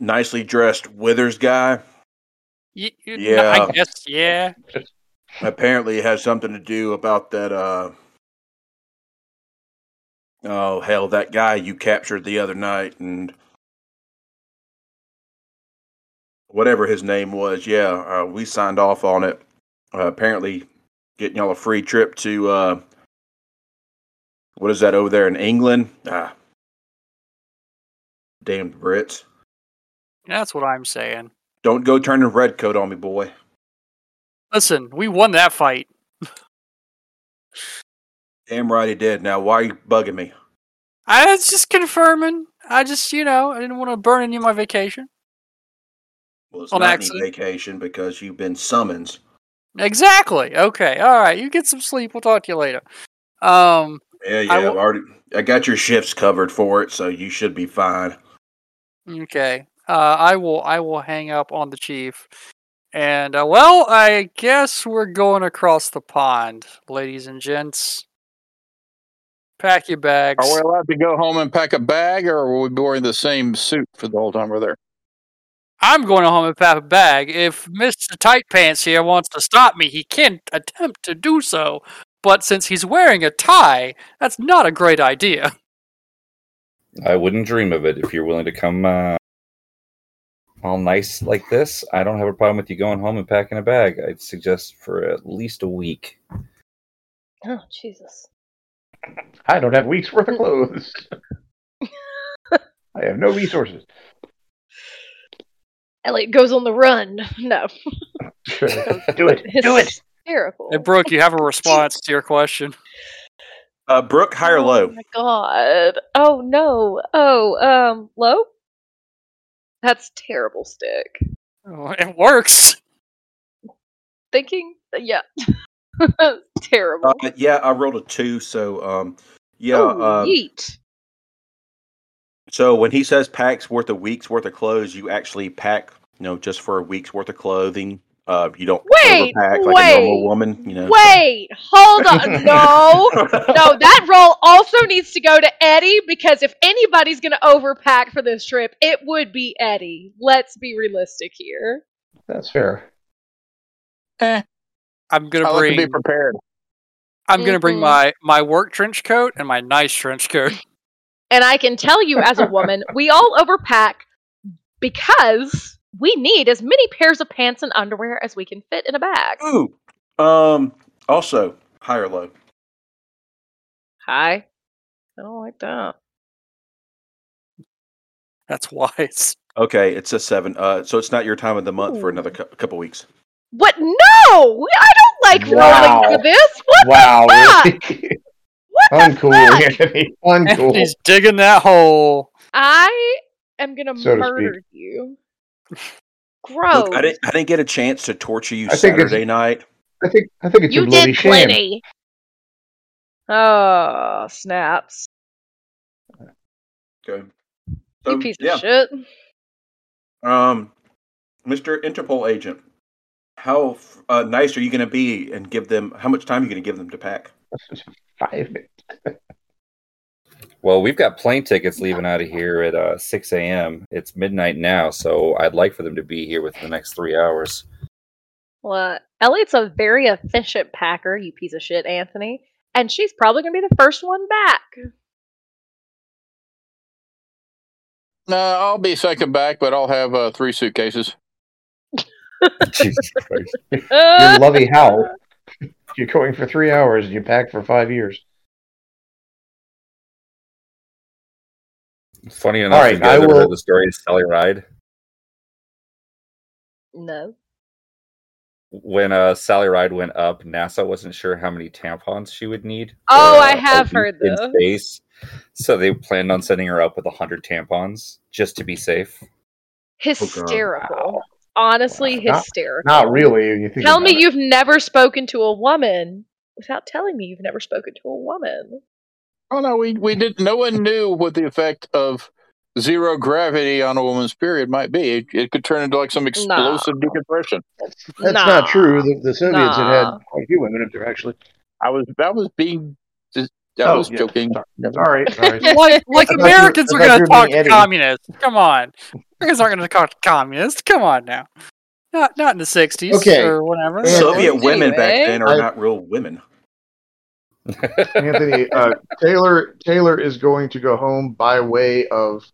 [SPEAKER 1] nicely dressed Withers guy Yeah.
[SPEAKER 4] I guess yeah.
[SPEAKER 1] apparently it has something to do about that. Uh, oh hell, that guy you captured the other night and whatever his name was. Yeah, uh, we signed off on it. Uh, apparently, getting y'all a free trip to uh, what is that over there in England? Ah, damn Brits!
[SPEAKER 4] That's what I'm saying.
[SPEAKER 1] Don't go turning redcoat on me, boy.
[SPEAKER 4] Listen, we won that fight.
[SPEAKER 1] Damn right he did. Now, why are you bugging me?
[SPEAKER 4] I was just confirming. I just, you know, I didn't want to burn any of my vacation.
[SPEAKER 1] Well, it's
[SPEAKER 4] On
[SPEAKER 1] not
[SPEAKER 4] accident.
[SPEAKER 1] any vacation because you've been summoned.
[SPEAKER 4] Exactly. Okay. All right. You get some sleep. We'll talk to you later. Um.
[SPEAKER 1] Yeah, yeah.
[SPEAKER 4] I
[SPEAKER 1] I
[SPEAKER 4] will-
[SPEAKER 1] have already. I got your shifts covered for it, so you should be fine.
[SPEAKER 4] Okay. Uh, I will. I will hang up on the chief. And uh, well, I guess we're going across the pond, ladies and gents. Pack your bags.
[SPEAKER 2] Are we allowed to go home and pack a bag, or will we be wearing the same suit for the whole time we're there?
[SPEAKER 4] I'm going home and pack a bag. If Mister Tight Pants here wants to stop me, he can't attempt to do so. But since he's wearing a tie, that's not a great idea.
[SPEAKER 5] I wouldn't dream of it. If you're willing to come uh, all nice like this, I don't have a problem with you going home and packing a bag. I'd suggest for at least a week.
[SPEAKER 3] Oh Jesus!
[SPEAKER 6] I don't have week's worth of clothes. I have no resources.
[SPEAKER 3] Elliot goes on the run. No,
[SPEAKER 6] Do it. Do it.
[SPEAKER 3] Hysterical.
[SPEAKER 4] Hey, Brooke, you have a response to your question.
[SPEAKER 1] Uh, Brooke, high or
[SPEAKER 3] Oh
[SPEAKER 1] low?
[SPEAKER 3] my god. Oh no. Oh, um, low? That's terrible stick.
[SPEAKER 4] Oh, it works.
[SPEAKER 3] Thinking? Yeah. terrible.
[SPEAKER 1] Uh, yeah, I rolled a two, so um, yeah.
[SPEAKER 3] oh,
[SPEAKER 1] uh,
[SPEAKER 3] yeet.
[SPEAKER 1] So when he says packs worth a week's worth of clothes, you actually pack, you know, just for a week's worth of clothing. Uh, you don't
[SPEAKER 3] Wait,
[SPEAKER 1] overpack like a normal woman, you know.
[SPEAKER 3] Wait, hold on. No. No, that role also needs to go to Eddie because if anybody's going to overpack for this trip, it would be Eddie. Let's be realistic here.
[SPEAKER 6] That's fair.
[SPEAKER 2] Eh,
[SPEAKER 4] I'm gonna
[SPEAKER 2] I like to
[SPEAKER 4] bring.
[SPEAKER 2] be prepared.
[SPEAKER 4] I'm gonna bring
[SPEAKER 3] Mhm.
[SPEAKER 4] my my work trench coat and my nice trench coat.
[SPEAKER 3] And I can tell you as a woman, we all overpack because we need as many pairs of pants and underwear as we can fit in a bag.
[SPEAKER 1] Ooh. Um. Also, high or low?
[SPEAKER 3] High. I don't like that.
[SPEAKER 4] That's wise.
[SPEAKER 1] Okay, it's a seven. Uh, so it's not your time of the month for another cou- couple weeks.
[SPEAKER 3] What? No! I don't like
[SPEAKER 6] Wow.
[SPEAKER 3] rolling for this. What
[SPEAKER 6] Wow.
[SPEAKER 3] the fuck?
[SPEAKER 6] really?
[SPEAKER 3] What the
[SPEAKER 6] Uncool,
[SPEAKER 3] fuck?
[SPEAKER 6] Anthony. Uncool.
[SPEAKER 4] he's digging that hole.
[SPEAKER 3] I am gonna
[SPEAKER 6] So to
[SPEAKER 3] murder you. Gross.
[SPEAKER 1] Look, I didn't. I didn't get a chance to torture you
[SPEAKER 6] I think
[SPEAKER 1] Saturday night.
[SPEAKER 6] I think I think it's
[SPEAKER 3] you
[SPEAKER 6] a bloody
[SPEAKER 3] did
[SPEAKER 6] shame.
[SPEAKER 3] plenty. Oh, snaps.
[SPEAKER 1] Okay.
[SPEAKER 3] you piece
[SPEAKER 1] yeah.
[SPEAKER 3] of shit.
[SPEAKER 1] Um, Mr. Interpol agent, how uh, nice are you going to be and give them? How much time are you going to give them to pack?
[SPEAKER 6] Five minutes.
[SPEAKER 5] Well, we've got plane tickets leaving out of here at uh, 6 a.m. It's midnight now, so I'd like for them to be here within the next three hours.
[SPEAKER 3] Well, Elliot's a very efficient packer, you piece of shit, Anthony. And she's probably gonna be the first one back.
[SPEAKER 2] No, I'll be second back, but I'll have uh, three suitcases.
[SPEAKER 5] Jesus Christ.
[SPEAKER 6] You're lovey how. You're going for three hours and you pack for five years.
[SPEAKER 5] Funny enough,
[SPEAKER 6] right,
[SPEAKER 5] you guys
[SPEAKER 6] I
[SPEAKER 5] ever
[SPEAKER 6] will-
[SPEAKER 5] heard the story of Sally Ride?
[SPEAKER 3] No.
[SPEAKER 5] When uh, Sally Ride went up, NASA wasn't sure how many tampons she would need.
[SPEAKER 3] Oh,
[SPEAKER 5] for,
[SPEAKER 3] I
[SPEAKER 5] uh, a
[SPEAKER 3] have heard
[SPEAKER 5] in
[SPEAKER 3] this.
[SPEAKER 5] space. So they planned on sending her up with hundred tampons just to be safe.
[SPEAKER 3] Hysterical. Honestly,
[SPEAKER 6] Not-
[SPEAKER 3] hysterical.
[SPEAKER 6] Not really. You think
[SPEAKER 3] Tell me
[SPEAKER 6] it.
[SPEAKER 3] you've never spoken to a woman without telling me you've never spoken to a woman.
[SPEAKER 2] Oh no, we we didn't. No one knew what the effect of zero gravity on a woman's period might be. It, it could turn into like some explosive decompression.
[SPEAKER 6] That's
[SPEAKER 3] Nah.
[SPEAKER 6] not true. The, the Soviets had
[SPEAKER 3] Nah.
[SPEAKER 6] had quite a few women up there, actually.
[SPEAKER 2] I was that was being just I
[SPEAKER 6] Oh,
[SPEAKER 2] was
[SPEAKER 6] yeah.
[SPEAKER 2] joking.
[SPEAKER 6] Sorry, sorry.
[SPEAKER 4] like like
[SPEAKER 6] I thought you were-
[SPEAKER 4] Americans
[SPEAKER 6] I
[SPEAKER 4] are
[SPEAKER 6] thought
[SPEAKER 4] going to talk to communists. Come on, Americans aren't going to call to communists. Come on now, not not in the '60s
[SPEAKER 6] Okay.
[SPEAKER 4] or whatever.
[SPEAKER 6] And-
[SPEAKER 1] Soviet women back then are
[SPEAKER 6] I-
[SPEAKER 1] not real women.
[SPEAKER 6] Anthony, uh, Taylor Taylor is going to go home by way of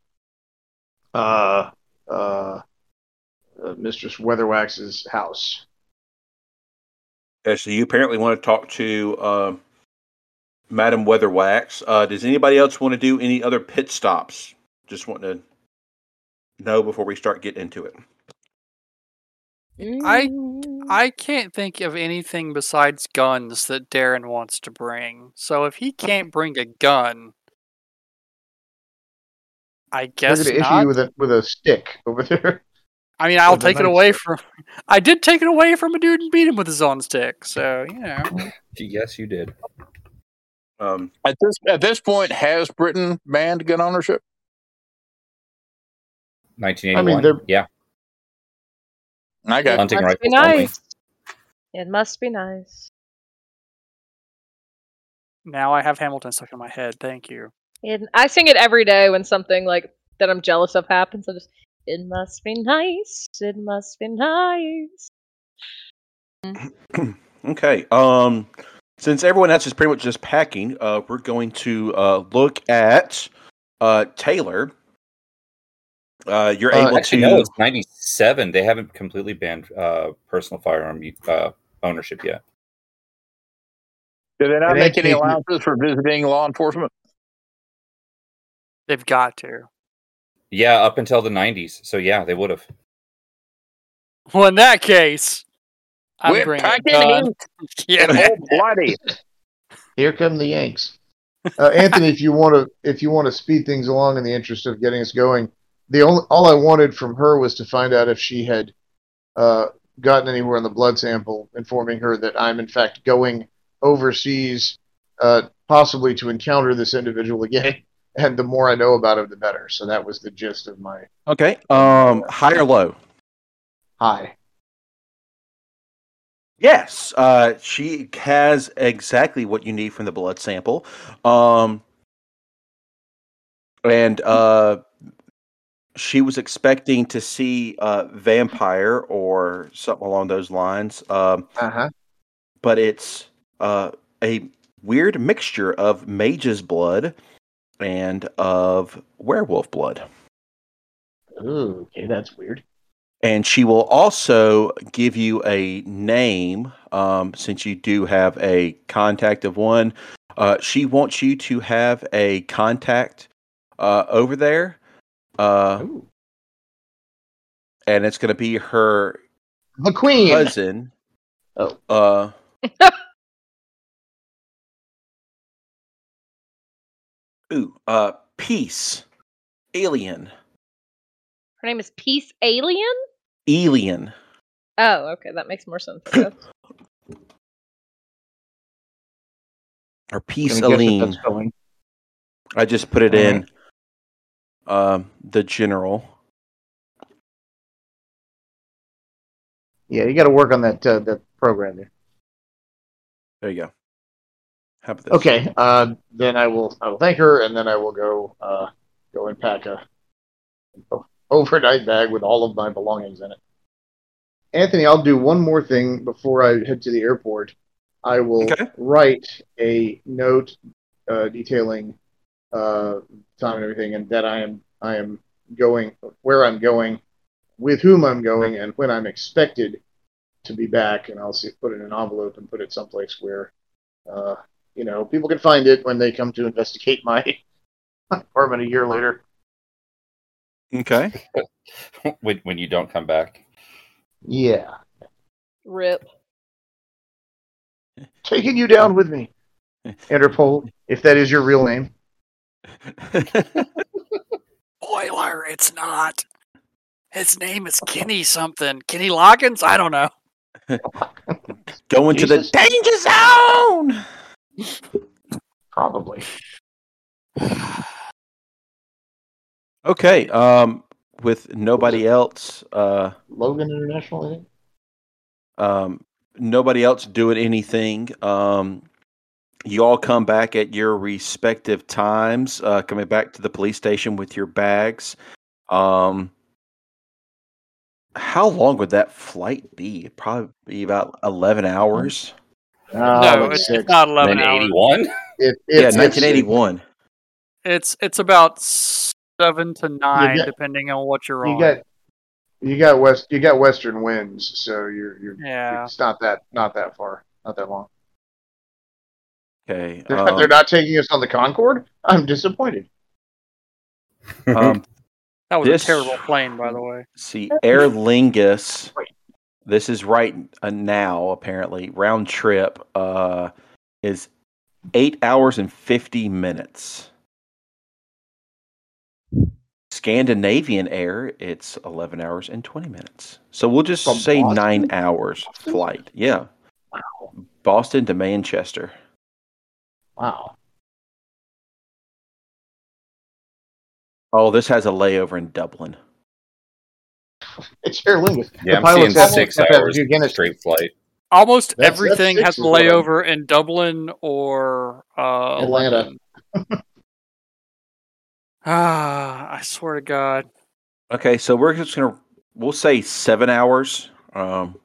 [SPEAKER 6] uh, uh, uh, Mistress Weatherwax's house.
[SPEAKER 1] Okay, so you apparently want to talk to uh, Madam Weatherwax. Uh, does anybody else want to do any other pit stops? Just want to know before we start getting into it.
[SPEAKER 4] I-
[SPEAKER 3] Mm.
[SPEAKER 4] I can't think of anything besides guns that Darren wants to bring. So if he can't bring a gun, I
[SPEAKER 6] We're
[SPEAKER 4] guess
[SPEAKER 6] going to issue you with a with a stick over there.
[SPEAKER 4] I mean, I'll
[SPEAKER 6] with a
[SPEAKER 4] take it away
[SPEAKER 6] stick.
[SPEAKER 4] from. I did take it away from a dude and beat him with his own stick. So you know,
[SPEAKER 5] yes, you did.
[SPEAKER 1] Um,
[SPEAKER 2] At this at this point, has Britain banned gun ownership?
[SPEAKER 5] 1981.
[SPEAKER 6] they're-
[SPEAKER 5] yeah,
[SPEAKER 2] I got
[SPEAKER 5] hunting
[SPEAKER 3] must be
[SPEAKER 5] rifles only.
[SPEAKER 3] It must be nice.
[SPEAKER 4] now I have Hamilton stuck in my head. Thank you.
[SPEAKER 3] And I sing it every day when something like that I'm jealous of happens. I just, it must be nice. It must be nice.
[SPEAKER 1] okay. Um, since everyone else is pretty much just packing, uh, we're going to uh, look at uh, Taylor. Uh, you're
[SPEAKER 6] Uh,
[SPEAKER 1] able
[SPEAKER 5] Actually,
[SPEAKER 1] to.
[SPEAKER 5] no, it's 97. They haven't completely banned uh, personal firearm uh, ownership yet.
[SPEAKER 2] Do they not
[SPEAKER 6] It
[SPEAKER 2] make any
[SPEAKER 6] ain't-
[SPEAKER 2] allowances for visiting law enforcement?
[SPEAKER 4] They've got to.
[SPEAKER 5] Yeah, up until the 90s. So yeah, they would have.
[SPEAKER 4] Well, in that case, I'm
[SPEAKER 2] We're
[SPEAKER 4] bringing
[SPEAKER 2] packing
[SPEAKER 4] gun.
[SPEAKER 2] heat
[SPEAKER 4] Yeah.
[SPEAKER 2] bloody.
[SPEAKER 6] Here come the Yanks. Uh, Anthony, if you want to, if you want to speed things along in the interest of getting us going, the only all I wanted from her was to find out if she had uh, gotten anywhere in the blood sample, informing her that I'm in fact going overseas, uh, possibly to encounter this individual again. And the more I know about him, the better. So that was the gist of my
[SPEAKER 1] Okay. Um, high or low?
[SPEAKER 6] High.
[SPEAKER 1] Yes, uh, she has exactly what you need from the blood sample. Um, and uh, she was expecting to see uh, vampire or something along those lines, um,
[SPEAKER 6] Uh huh.
[SPEAKER 1] but it's uh, a weird mixture of mage's blood and of werewolf blood.
[SPEAKER 6] Ooh, okay, that's weird.
[SPEAKER 1] and she will also give you a name um, since you do have a contact of one uh, she wants you to have a contact uh, over there uh,
[SPEAKER 6] Ooh.
[SPEAKER 1] and it's going to be her
[SPEAKER 6] The Queen.
[SPEAKER 1] cousin
[SPEAKER 6] Oh.
[SPEAKER 1] uh, ooh uh, peace alien
[SPEAKER 3] Her name is Peace Alien?
[SPEAKER 1] alien
[SPEAKER 3] Oh, okay. That makes more sense. I
[SPEAKER 1] or peace
[SPEAKER 6] Gonna guess what
[SPEAKER 1] alien. I just put it
[SPEAKER 6] All
[SPEAKER 1] in um, the general.
[SPEAKER 6] Yeah, you got to work on that uh, that program there.
[SPEAKER 1] There you go. How about this?
[SPEAKER 6] Okay, uh, then I will I will thank her, and then I will go uh, go and pack a overnight bag with all of my belongings in it. Anthony, I'll do one more thing before I head to the airport. I will
[SPEAKER 1] Okay.
[SPEAKER 6] write a note uh, detailing uh, time and everything, and that I am I am going where I'm going, with whom I'm going, and when I'm expected to be back. And I'll see, put it in an envelope and put it someplace where uh, you know people can find it when they come to investigate my apartment a year later.
[SPEAKER 1] Okay.
[SPEAKER 5] when when you don't come back.
[SPEAKER 6] Yeah.
[SPEAKER 3] Rip.
[SPEAKER 6] Taking you down with me. Interpol, if that is your real name.
[SPEAKER 4] Spoiler, it's not. His name is Kenny something. Kenny Loggins? I don't know.
[SPEAKER 1] Going to the danger zone.
[SPEAKER 6] Probably.
[SPEAKER 1] Okay. Um, with nobody else, uh,
[SPEAKER 6] Logan International, I think.
[SPEAKER 1] um, nobody else doing anything. Um, you all come back at your respective times, uh, coming back to the police station with your bags. Um, how long would that flight be? It'd Probably be about eleven hours.
[SPEAKER 6] Uh,
[SPEAKER 4] no, it's, it's not 11 hours.
[SPEAKER 5] 81?
[SPEAKER 6] If,
[SPEAKER 1] Yeah, nineteen eighty-one.
[SPEAKER 4] It's it's about seven to nine,
[SPEAKER 6] got-
[SPEAKER 4] depending on what you're
[SPEAKER 6] You
[SPEAKER 4] on.
[SPEAKER 6] got you got west you got western winds, so you're you're
[SPEAKER 4] yeah.
[SPEAKER 6] it's not that not that far, not that long.
[SPEAKER 1] Okay.
[SPEAKER 6] They're, not,
[SPEAKER 1] um,
[SPEAKER 6] they're not taking us on the Concorde. I'm disappointed.
[SPEAKER 1] um,
[SPEAKER 4] That was
[SPEAKER 1] this-
[SPEAKER 4] a terrible plane, by the way.
[SPEAKER 1] See, Aer Lingus. This is right uh, now. Apparently, round trip uh, is eight hours and fifty minutes. Scandinavian Air, it's eleven hours and twenty minutes. So we'll just
[SPEAKER 6] From
[SPEAKER 1] say
[SPEAKER 6] Boston?
[SPEAKER 1] nine hours
[SPEAKER 6] Boston?
[SPEAKER 1] flight. Yeah, Boston to Manchester.
[SPEAKER 6] Wow.
[SPEAKER 1] Oh, this has a layover in Dublin.
[SPEAKER 6] It's Aer Lingus.
[SPEAKER 5] Yeah,
[SPEAKER 6] The
[SPEAKER 5] I'm seeing six
[SPEAKER 6] have that
[SPEAKER 5] hours
[SPEAKER 6] Guinness-
[SPEAKER 5] straight flight.
[SPEAKER 4] Almost
[SPEAKER 6] That's- that's
[SPEAKER 4] everything
[SPEAKER 6] six
[SPEAKER 4] has a
[SPEAKER 6] is what
[SPEAKER 4] layover in Dublin or uh,
[SPEAKER 6] Atlanta.
[SPEAKER 4] Ah, I swear to God.
[SPEAKER 1] Okay, so we're just gonna we'll say seven hours. Um,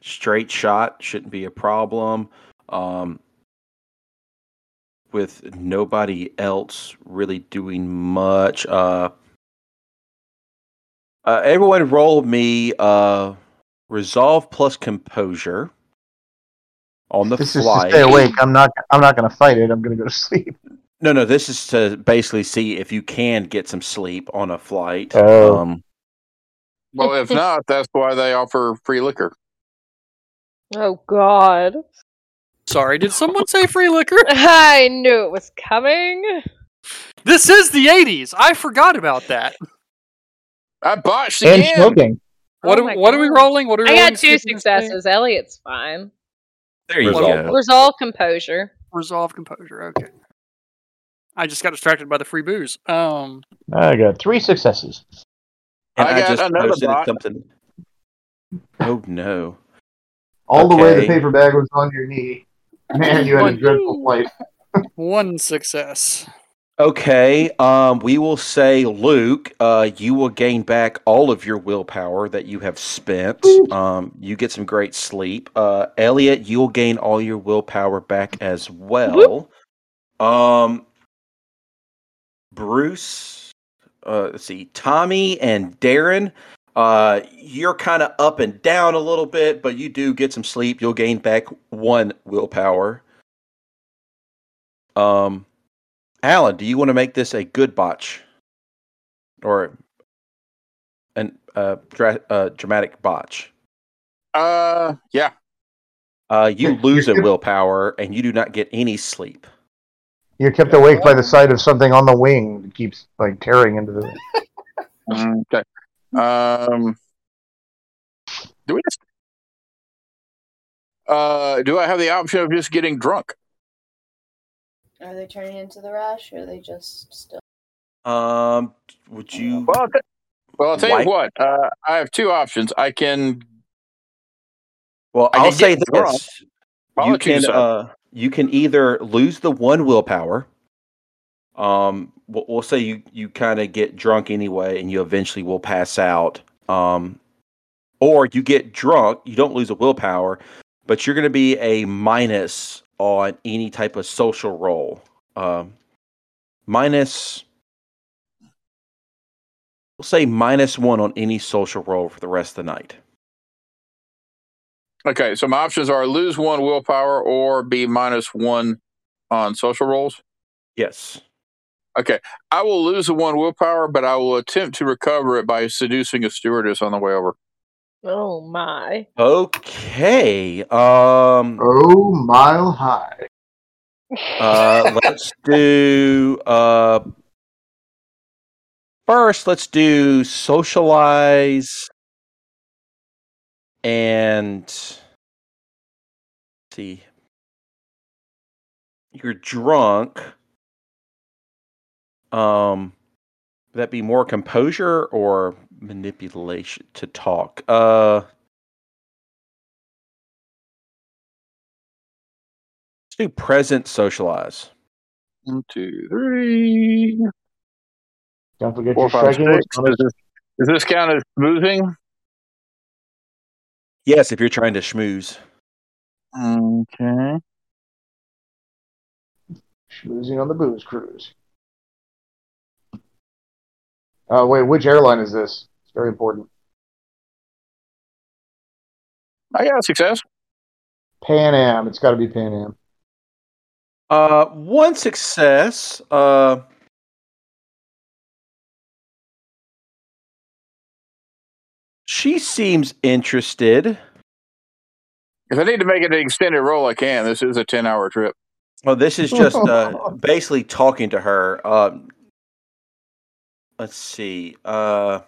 [SPEAKER 1] straight shot shouldn't be a problem. Um, with nobody else really doing much. Uh, uh, everyone roll me uh, resolve plus composure on the
[SPEAKER 6] This is to stay awake. I'm not. I'm not going to fight it. I'm going to go to sleep.
[SPEAKER 1] No, no, this is to basically see if you can get some sleep on a flight.
[SPEAKER 6] Oh.
[SPEAKER 1] Um,
[SPEAKER 2] Well, if not, that's why they offer free liquor.
[SPEAKER 3] Oh God.
[SPEAKER 4] Sorry, did someone say free liquor?
[SPEAKER 3] I knew it was coming.
[SPEAKER 4] This is the 80s. I forgot about that.
[SPEAKER 2] I botched
[SPEAKER 6] And
[SPEAKER 2] again.
[SPEAKER 6] smoking.
[SPEAKER 4] What,
[SPEAKER 3] Oh
[SPEAKER 4] are,
[SPEAKER 3] my
[SPEAKER 4] what are we rolling? What are we
[SPEAKER 3] I
[SPEAKER 4] rolling?
[SPEAKER 3] got two
[SPEAKER 4] Excuse me,
[SPEAKER 3] successes. Elliot's fine.
[SPEAKER 1] there you
[SPEAKER 5] Resolve.
[SPEAKER 1] go.
[SPEAKER 3] Resolve composure.
[SPEAKER 4] Resolve composure. Okay. I just got distracted by the free booze. Um,
[SPEAKER 6] I got three successes.
[SPEAKER 1] And
[SPEAKER 2] I
[SPEAKER 1] I,
[SPEAKER 2] got
[SPEAKER 1] just
[SPEAKER 2] another
[SPEAKER 1] posted
[SPEAKER 2] bot.
[SPEAKER 1] something. Oh no!
[SPEAKER 6] All the way the paper bag was on your knee. Man, you had a dreadful flight.
[SPEAKER 4] one success.
[SPEAKER 1] Okay, um, we will say Luke. Uh, you will gain back all of your willpower that you have spent. Um, you get some great sleep. Uh, Elliot, you will gain all your willpower back as well. Um, Bruce, uh, let's see, Tommy and Darren. Uh, you're kind of up and down a little bit, but you do get some sleep. You'll gain back one willpower. Um, Alan, do you want to make this a good botch or an uh, dra- uh, dramatic botch?
[SPEAKER 2] Uh, yeah.
[SPEAKER 1] Uh, you lose a willpower and you do not get any sleep.
[SPEAKER 6] You're kept awake by the sight of something on the wing that keeps like tearing into the.
[SPEAKER 2] Okay. Um, do we just? Uh, do I have the option of just getting drunk?
[SPEAKER 7] Are they turning into the rash or are they just still?
[SPEAKER 1] Um, would you?
[SPEAKER 2] Well, I'll, t- well, I'll tell
[SPEAKER 1] Why-
[SPEAKER 2] you what. Uh, I have two options. I can.
[SPEAKER 1] Well,
[SPEAKER 2] I
[SPEAKER 1] I'll say
[SPEAKER 2] get drunk.
[SPEAKER 1] this:
[SPEAKER 2] I'll
[SPEAKER 1] you can uh, you can either lose the one willpower. Um, we'll, we'll say you you kind of get drunk anyway, and you eventually will pass out. Um, or you get drunk, you don't lose a willpower, but you're going to be a minus on any type of social role. Um, minus, we'll say minus one on any social role for the rest of the night.
[SPEAKER 2] Okay, so my options are lose one willpower or be minus one on social rolls.
[SPEAKER 1] Yes.
[SPEAKER 2] Okay, I will lose the one willpower, but I will attempt to recover it by seducing a stewardess on the way over.
[SPEAKER 3] Oh my.
[SPEAKER 1] Okay. Um.
[SPEAKER 6] Oh, mile high.
[SPEAKER 1] Uh. let's do. Uh. First, let's do socialize and let's see. You're drunk. Um, would that be more composure or manipulation to talk? Uh, let's do present socialize.
[SPEAKER 2] One, two, three,
[SPEAKER 6] Don't forget
[SPEAKER 2] four,
[SPEAKER 6] your
[SPEAKER 2] five, six. Does this, does this count as smoothing?
[SPEAKER 1] Yes, if you're trying to schmooze.
[SPEAKER 2] Okay.
[SPEAKER 6] Schmoozing on the booze cruise. Uh, wait, which airline is this? It's very important.
[SPEAKER 2] I got a success.
[SPEAKER 6] Pan Am. It's got to be Pan Am.
[SPEAKER 1] Uh, one success. Uh, she seems interested.
[SPEAKER 2] If I need to make it an extended roll, I can. This is a 10 hour trip.
[SPEAKER 1] Well, this is just uh, basically talking to her. Uh, let's see. Uh,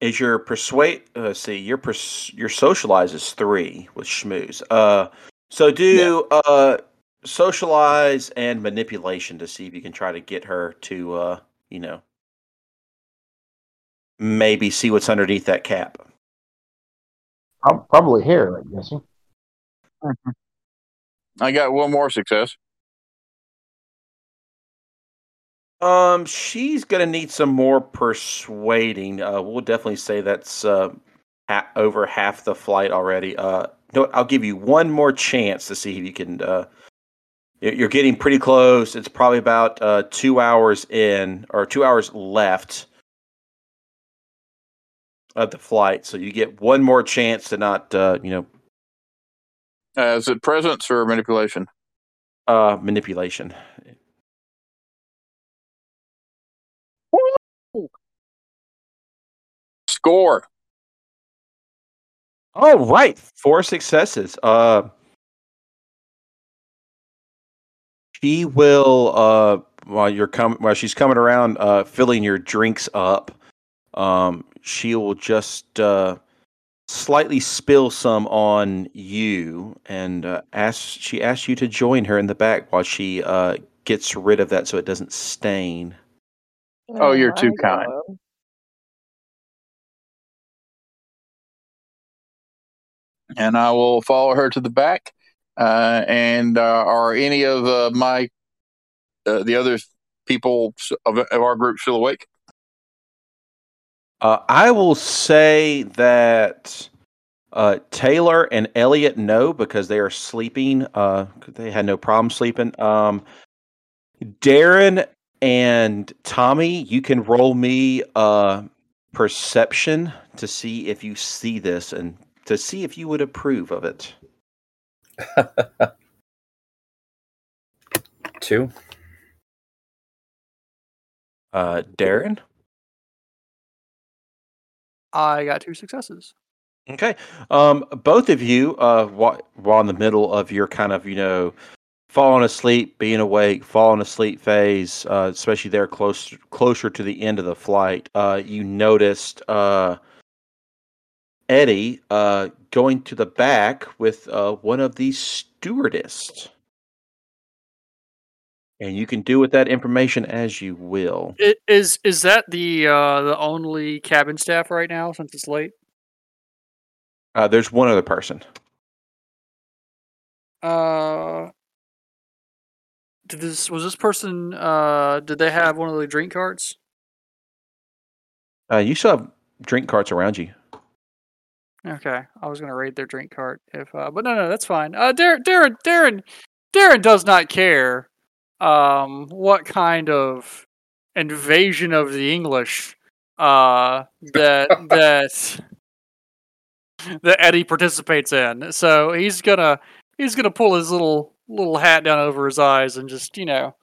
[SPEAKER 1] is your persuade? Uh, let's see. Your pers- your socialize is three with schmooze. Uh, so do uh, socialize and manipulation to see if you can try to get her to uh, you know maybe see what's underneath that cap.
[SPEAKER 6] Prob- Probably here, I'm guessing.
[SPEAKER 2] I got one more success.
[SPEAKER 1] Um, she's gonna need some more persuading. Uh, we'll definitely say that's uh, ha- over half the flight already. Uh, no, I'll give you one more chance to see if you can. Uh, you're getting pretty close. It's probably about uh, two hours in or two hours left of the flight, so you get one more chance to not, uh, you know,
[SPEAKER 2] Uh, is it presence or manipulation?
[SPEAKER 1] uh, manipulation.
[SPEAKER 2] Score.
[SPEAKER 1] All right, four successes. Uh, she will uh while you're coming while she's coming around uh filling your drinks up. Um, she will just uh slightly spill some on you and uh, ask she asks you to join her in the back while she uh gets rid of that so it doesn't stain.
[SPEAKER 2] Oh, you're too
[SPEAKER 3] my
[SPEAKER 2] kind. And I will follow her to the back. Uh, and uh, are any of uh, my uh, the other people of, of our group still awake?
[SPEAKER 1] Uh, I will say that uh, Taylor and Elliot know because they are sleeping. They had no problem sleeping. Um, Darren and Tommy, you can roll me perception to see if you see this and to see if you would approve of it.
[SPEAKER 5] Two.
[SPEAKER 1] Uh, Darren.
[SPEAKER 4] I got two successes.
[SPEAKER 1] Okay. Um, both of you, uh, while, while in the middle of your kind of, you know, falling asleep, being awake, falling asleep phase, uh, especially there close closer to the end of the flight, uh, you noticed uh, Eddie uh, going to the back with uh, one of these stewardess. And you can do with that information as you will.
[SPEAKER 4] I- Is is that the uh, the only cabin staff right now since it's late?
[SPEAKER 1] Uh, there's one other person.
[SPEAKER 4] Uh, did this was this person? Uh, did they have one of the drink carts?
[SPEAKER 1] Uh, you still have drink carts around you.
[SPEAKER 4] Okay, I was gonna raid their drink cart if, uh, but no, no, that's fine. Uh, Darren, Darren, Darren, Darren does not care, um, what kind of invasion of the English, uh, that that that Eddie participates in. So he's gonna he's gonna pull his little little hat down over his eyes and just you know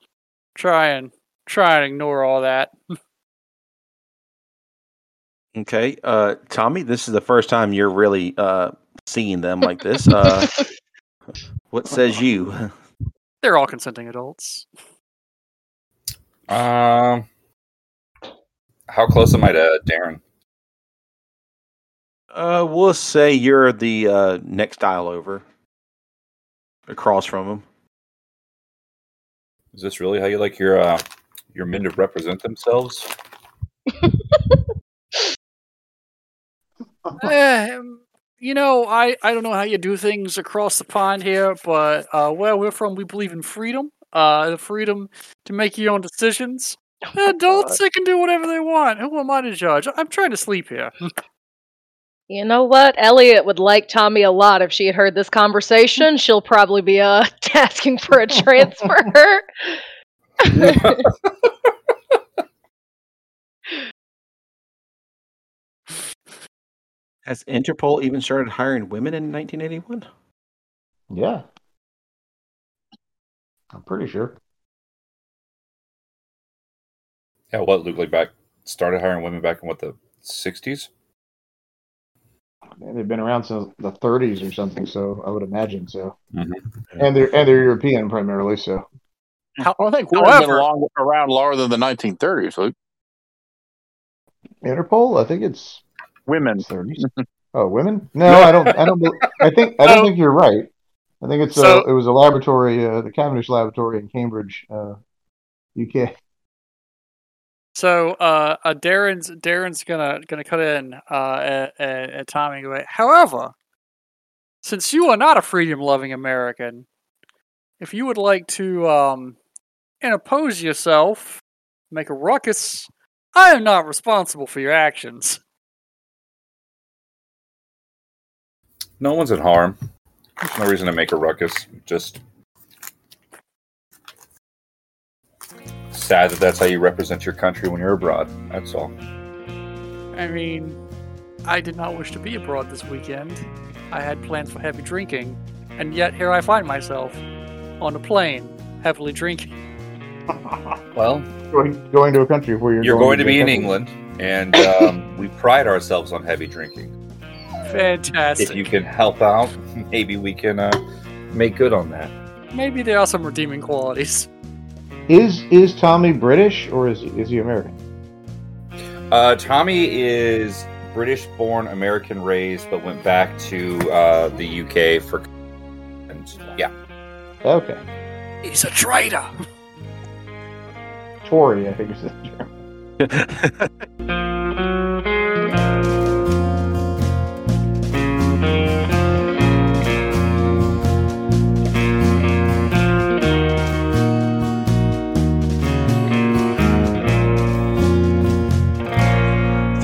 [SPEAKER 4] try and try and ignore all that.
[SPEAKER 1] Okay, uh, Tommy, this is the first time you're really uh, seeing them like this. Uh, what says you?
[SPEAKER 4] They're all consenting adults.
[SPEAKER 5] Um, how close am I to Darren?
[SPEAKER 1] Uh, we'll say you're the uh, next dial over, across from him.
[SPEAKER 5] Is this really how you like your uh, your men to represent themselves?
[SPEAKER 4] Eh, you know, I, I don't know how you do things across the pond here, but uh, where we're from, we believe in freedom. Uh, the freedom to make your own decisions. Adults, they can do whatever they want. Who am I to judge? I'm trying to sleep here.
[SPEAKER 3] You know what? Elliot would like Tommy a lot if she had heard this conversation. She'll probably be uh, asking for a transfer.
[SPEAKER 1] Has Interpol even started hiring women in 1981?
[SPEAKER 6] Yeah. I'm pretty sure.
[SPEAKER 5] Yeah, what Luke like back started hiring women back in what the sixties?
[SPEAKER 6] Yeah, they've been around since the 30s or something, so I would imagine so.
[SPEAKER 5] Mhm.
[SPEAKER 6] And they're and they're European primarily, so
[SPEAKER 2] I think women's been long, around longer than the 1930s. Luke.
[SPEAKER 6] Interpol, I think it's
[SPEAKER 2] Women.
[SPEAKER 6] 30s. Oh, women? No, I don't. I don't. I think. I don't
[SPEAKER 4] So-
[SPEAKER 6] think you're right. I think it's.
[SPEAKER 4] So-
[SPEAKER 6] uh, it was a laboratory, uh, the Cavendish Laboratory in Cambridge, uh, UK.
[SPEAKER 4] So uh, uh, Darren's Darren's gonna gonna cut in uh, at, at, at Tommy. However, since you are not a freedom-loving American, if you would like to um, interpose yourself, make a ruckus, I am not responsible for your actions.
[SPEAKER 5] No one's in harm. There's no reason to make a ruckus. Just sad that that's how you represent your country when you're abroad. That's all.
[SPEAKER 4] I mean, I did not wish to be abroad this weekend. I had plans for heavy drinking, and yet here I find myself on a plane, heavily drinking.
[SPEAKER 5] Well,
[SPEAKER 6] Going, going to a country where you're,
[SPEAKER 5] you're going to be in
[SPEAKER 6] get-
[SPEAKER 5] England, and um, we pride ourselves on heavy drinking.
[SPEAKER 4] Fantastic.
[SPEAKER 5] If you can help out, maybe we can uh, make good on that.
[SPEAKER 4] Maybe there are some redeeming qualities.
[SPEAKER 6] Is is Tommy British or is he, is he American?
[SPEAKER 5] Uh, Tommy is British-born, American-raised, but went back to uh, the UK for. And yeah,
[SPEAKER 6] Okay,
[SPEAKER 4] He's a traitor.
[SPEAKER 6] Tory, I think is the term.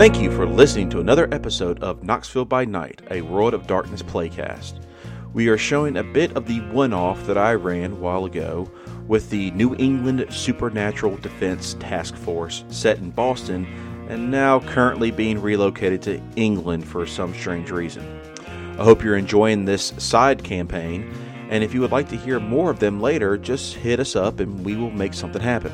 [SPEAKER 1] Thank you for listening to another episode of Knoxville by Night, a World of Darkness playcast. We are showing a bit of the one off that I ran a while ago with the New England Supernatural Defense Task Force set in Boston and now currently being relocated to England for some strange reason. I hope you're enjoying this side campaign, and if you would like to hear more of them later, just hit us up and we will make something happen.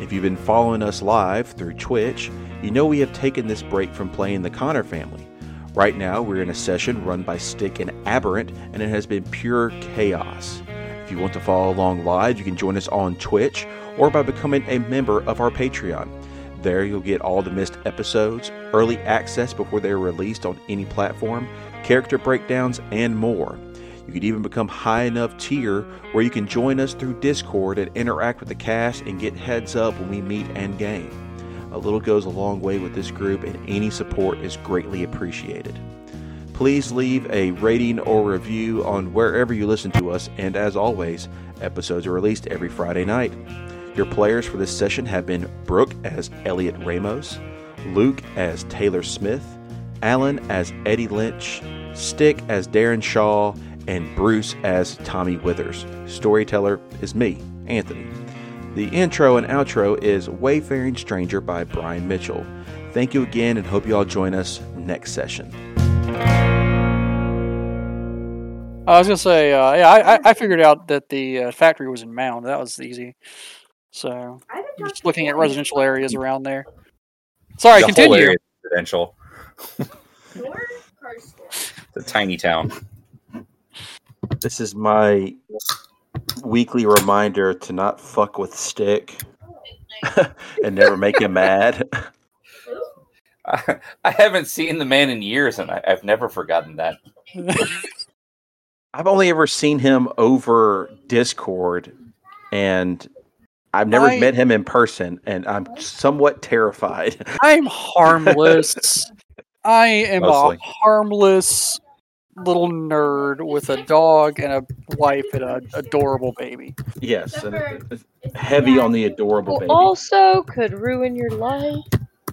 [SPEAKER 1] If you've been following us live through Twitch, you know we have taken this break from playing the Connor family. Right now, we're in a session run by Stick and Aberrant, and it has been pure chaos. If you want to follow along live, you can join us on Twitch or by becoming a member of our Patreon. There, you'll get all the missed episodes, early access before they're released on any platform, character breakdowns, and more. You could even become high enough tier where you can join us through Discord and interact with the cast and get heads up when we meet and game. A little goes a long way with this group, and any support is greatly appreciated. Please leave a rating or review on wherever you listen to us, and as always, episodes are released every Friday night. Your players for this session have been Brooke as Elliot Ramos, Luke as Taylor Smith, Alan as Eddie Lynch, Stick as Darren Shaw, and Bruce as Tommy Withers. Storyteller is me, Anthony. The intro and outro is Wayfaring Stranger by Brian Mitchell. Thank you again and hope you all join us next session.
[SPEAKER 4] I was gonna say, uh, yeah, I, I- I figured out that the uh, factory was in Mound. That was easy. So just looking at residential areas around there. Sorry,
[SPEAKER 5] The whole
[SPEAKER 4] continue.
[SPEAKER 5] area is residential. It's a tiny town.
[SPEAKER 1] This is my weekly reminder to not fuck with Stick and never make him mad.
[SPEAKER 5] I, I haven't seen the man in years, and I, I've never forgotten that.
[SPEAKER 1] I've only ever seen him over Discord, and I've never
[SPEAKER 4] I-
[SPEAKER 1] met him in person, and I'm somewhat terrified.
[SPEAKER 4] I'm harmless. I am
[SPEAKER 5] Mostly.
[SPEAKER 4] a harmless little nerd with a dog and a wife and an adorable baby.
[SPEAKER 1] yes, and heavy on the adorable baby,
[SPEAKER 3] also could ruin your life.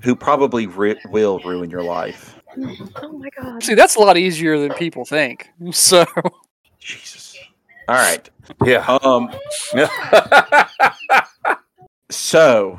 [SPEAKER 1] who probably ri- will ruin your life.
[SPEAKER 3] Oh my god.
[SPEAKER 4] See, that's a lot easier than people think. So
[SPEAKER 1] Jesus. All right.
[SPEAKER 5] Yeah.
[SPEAKER 1] Um. So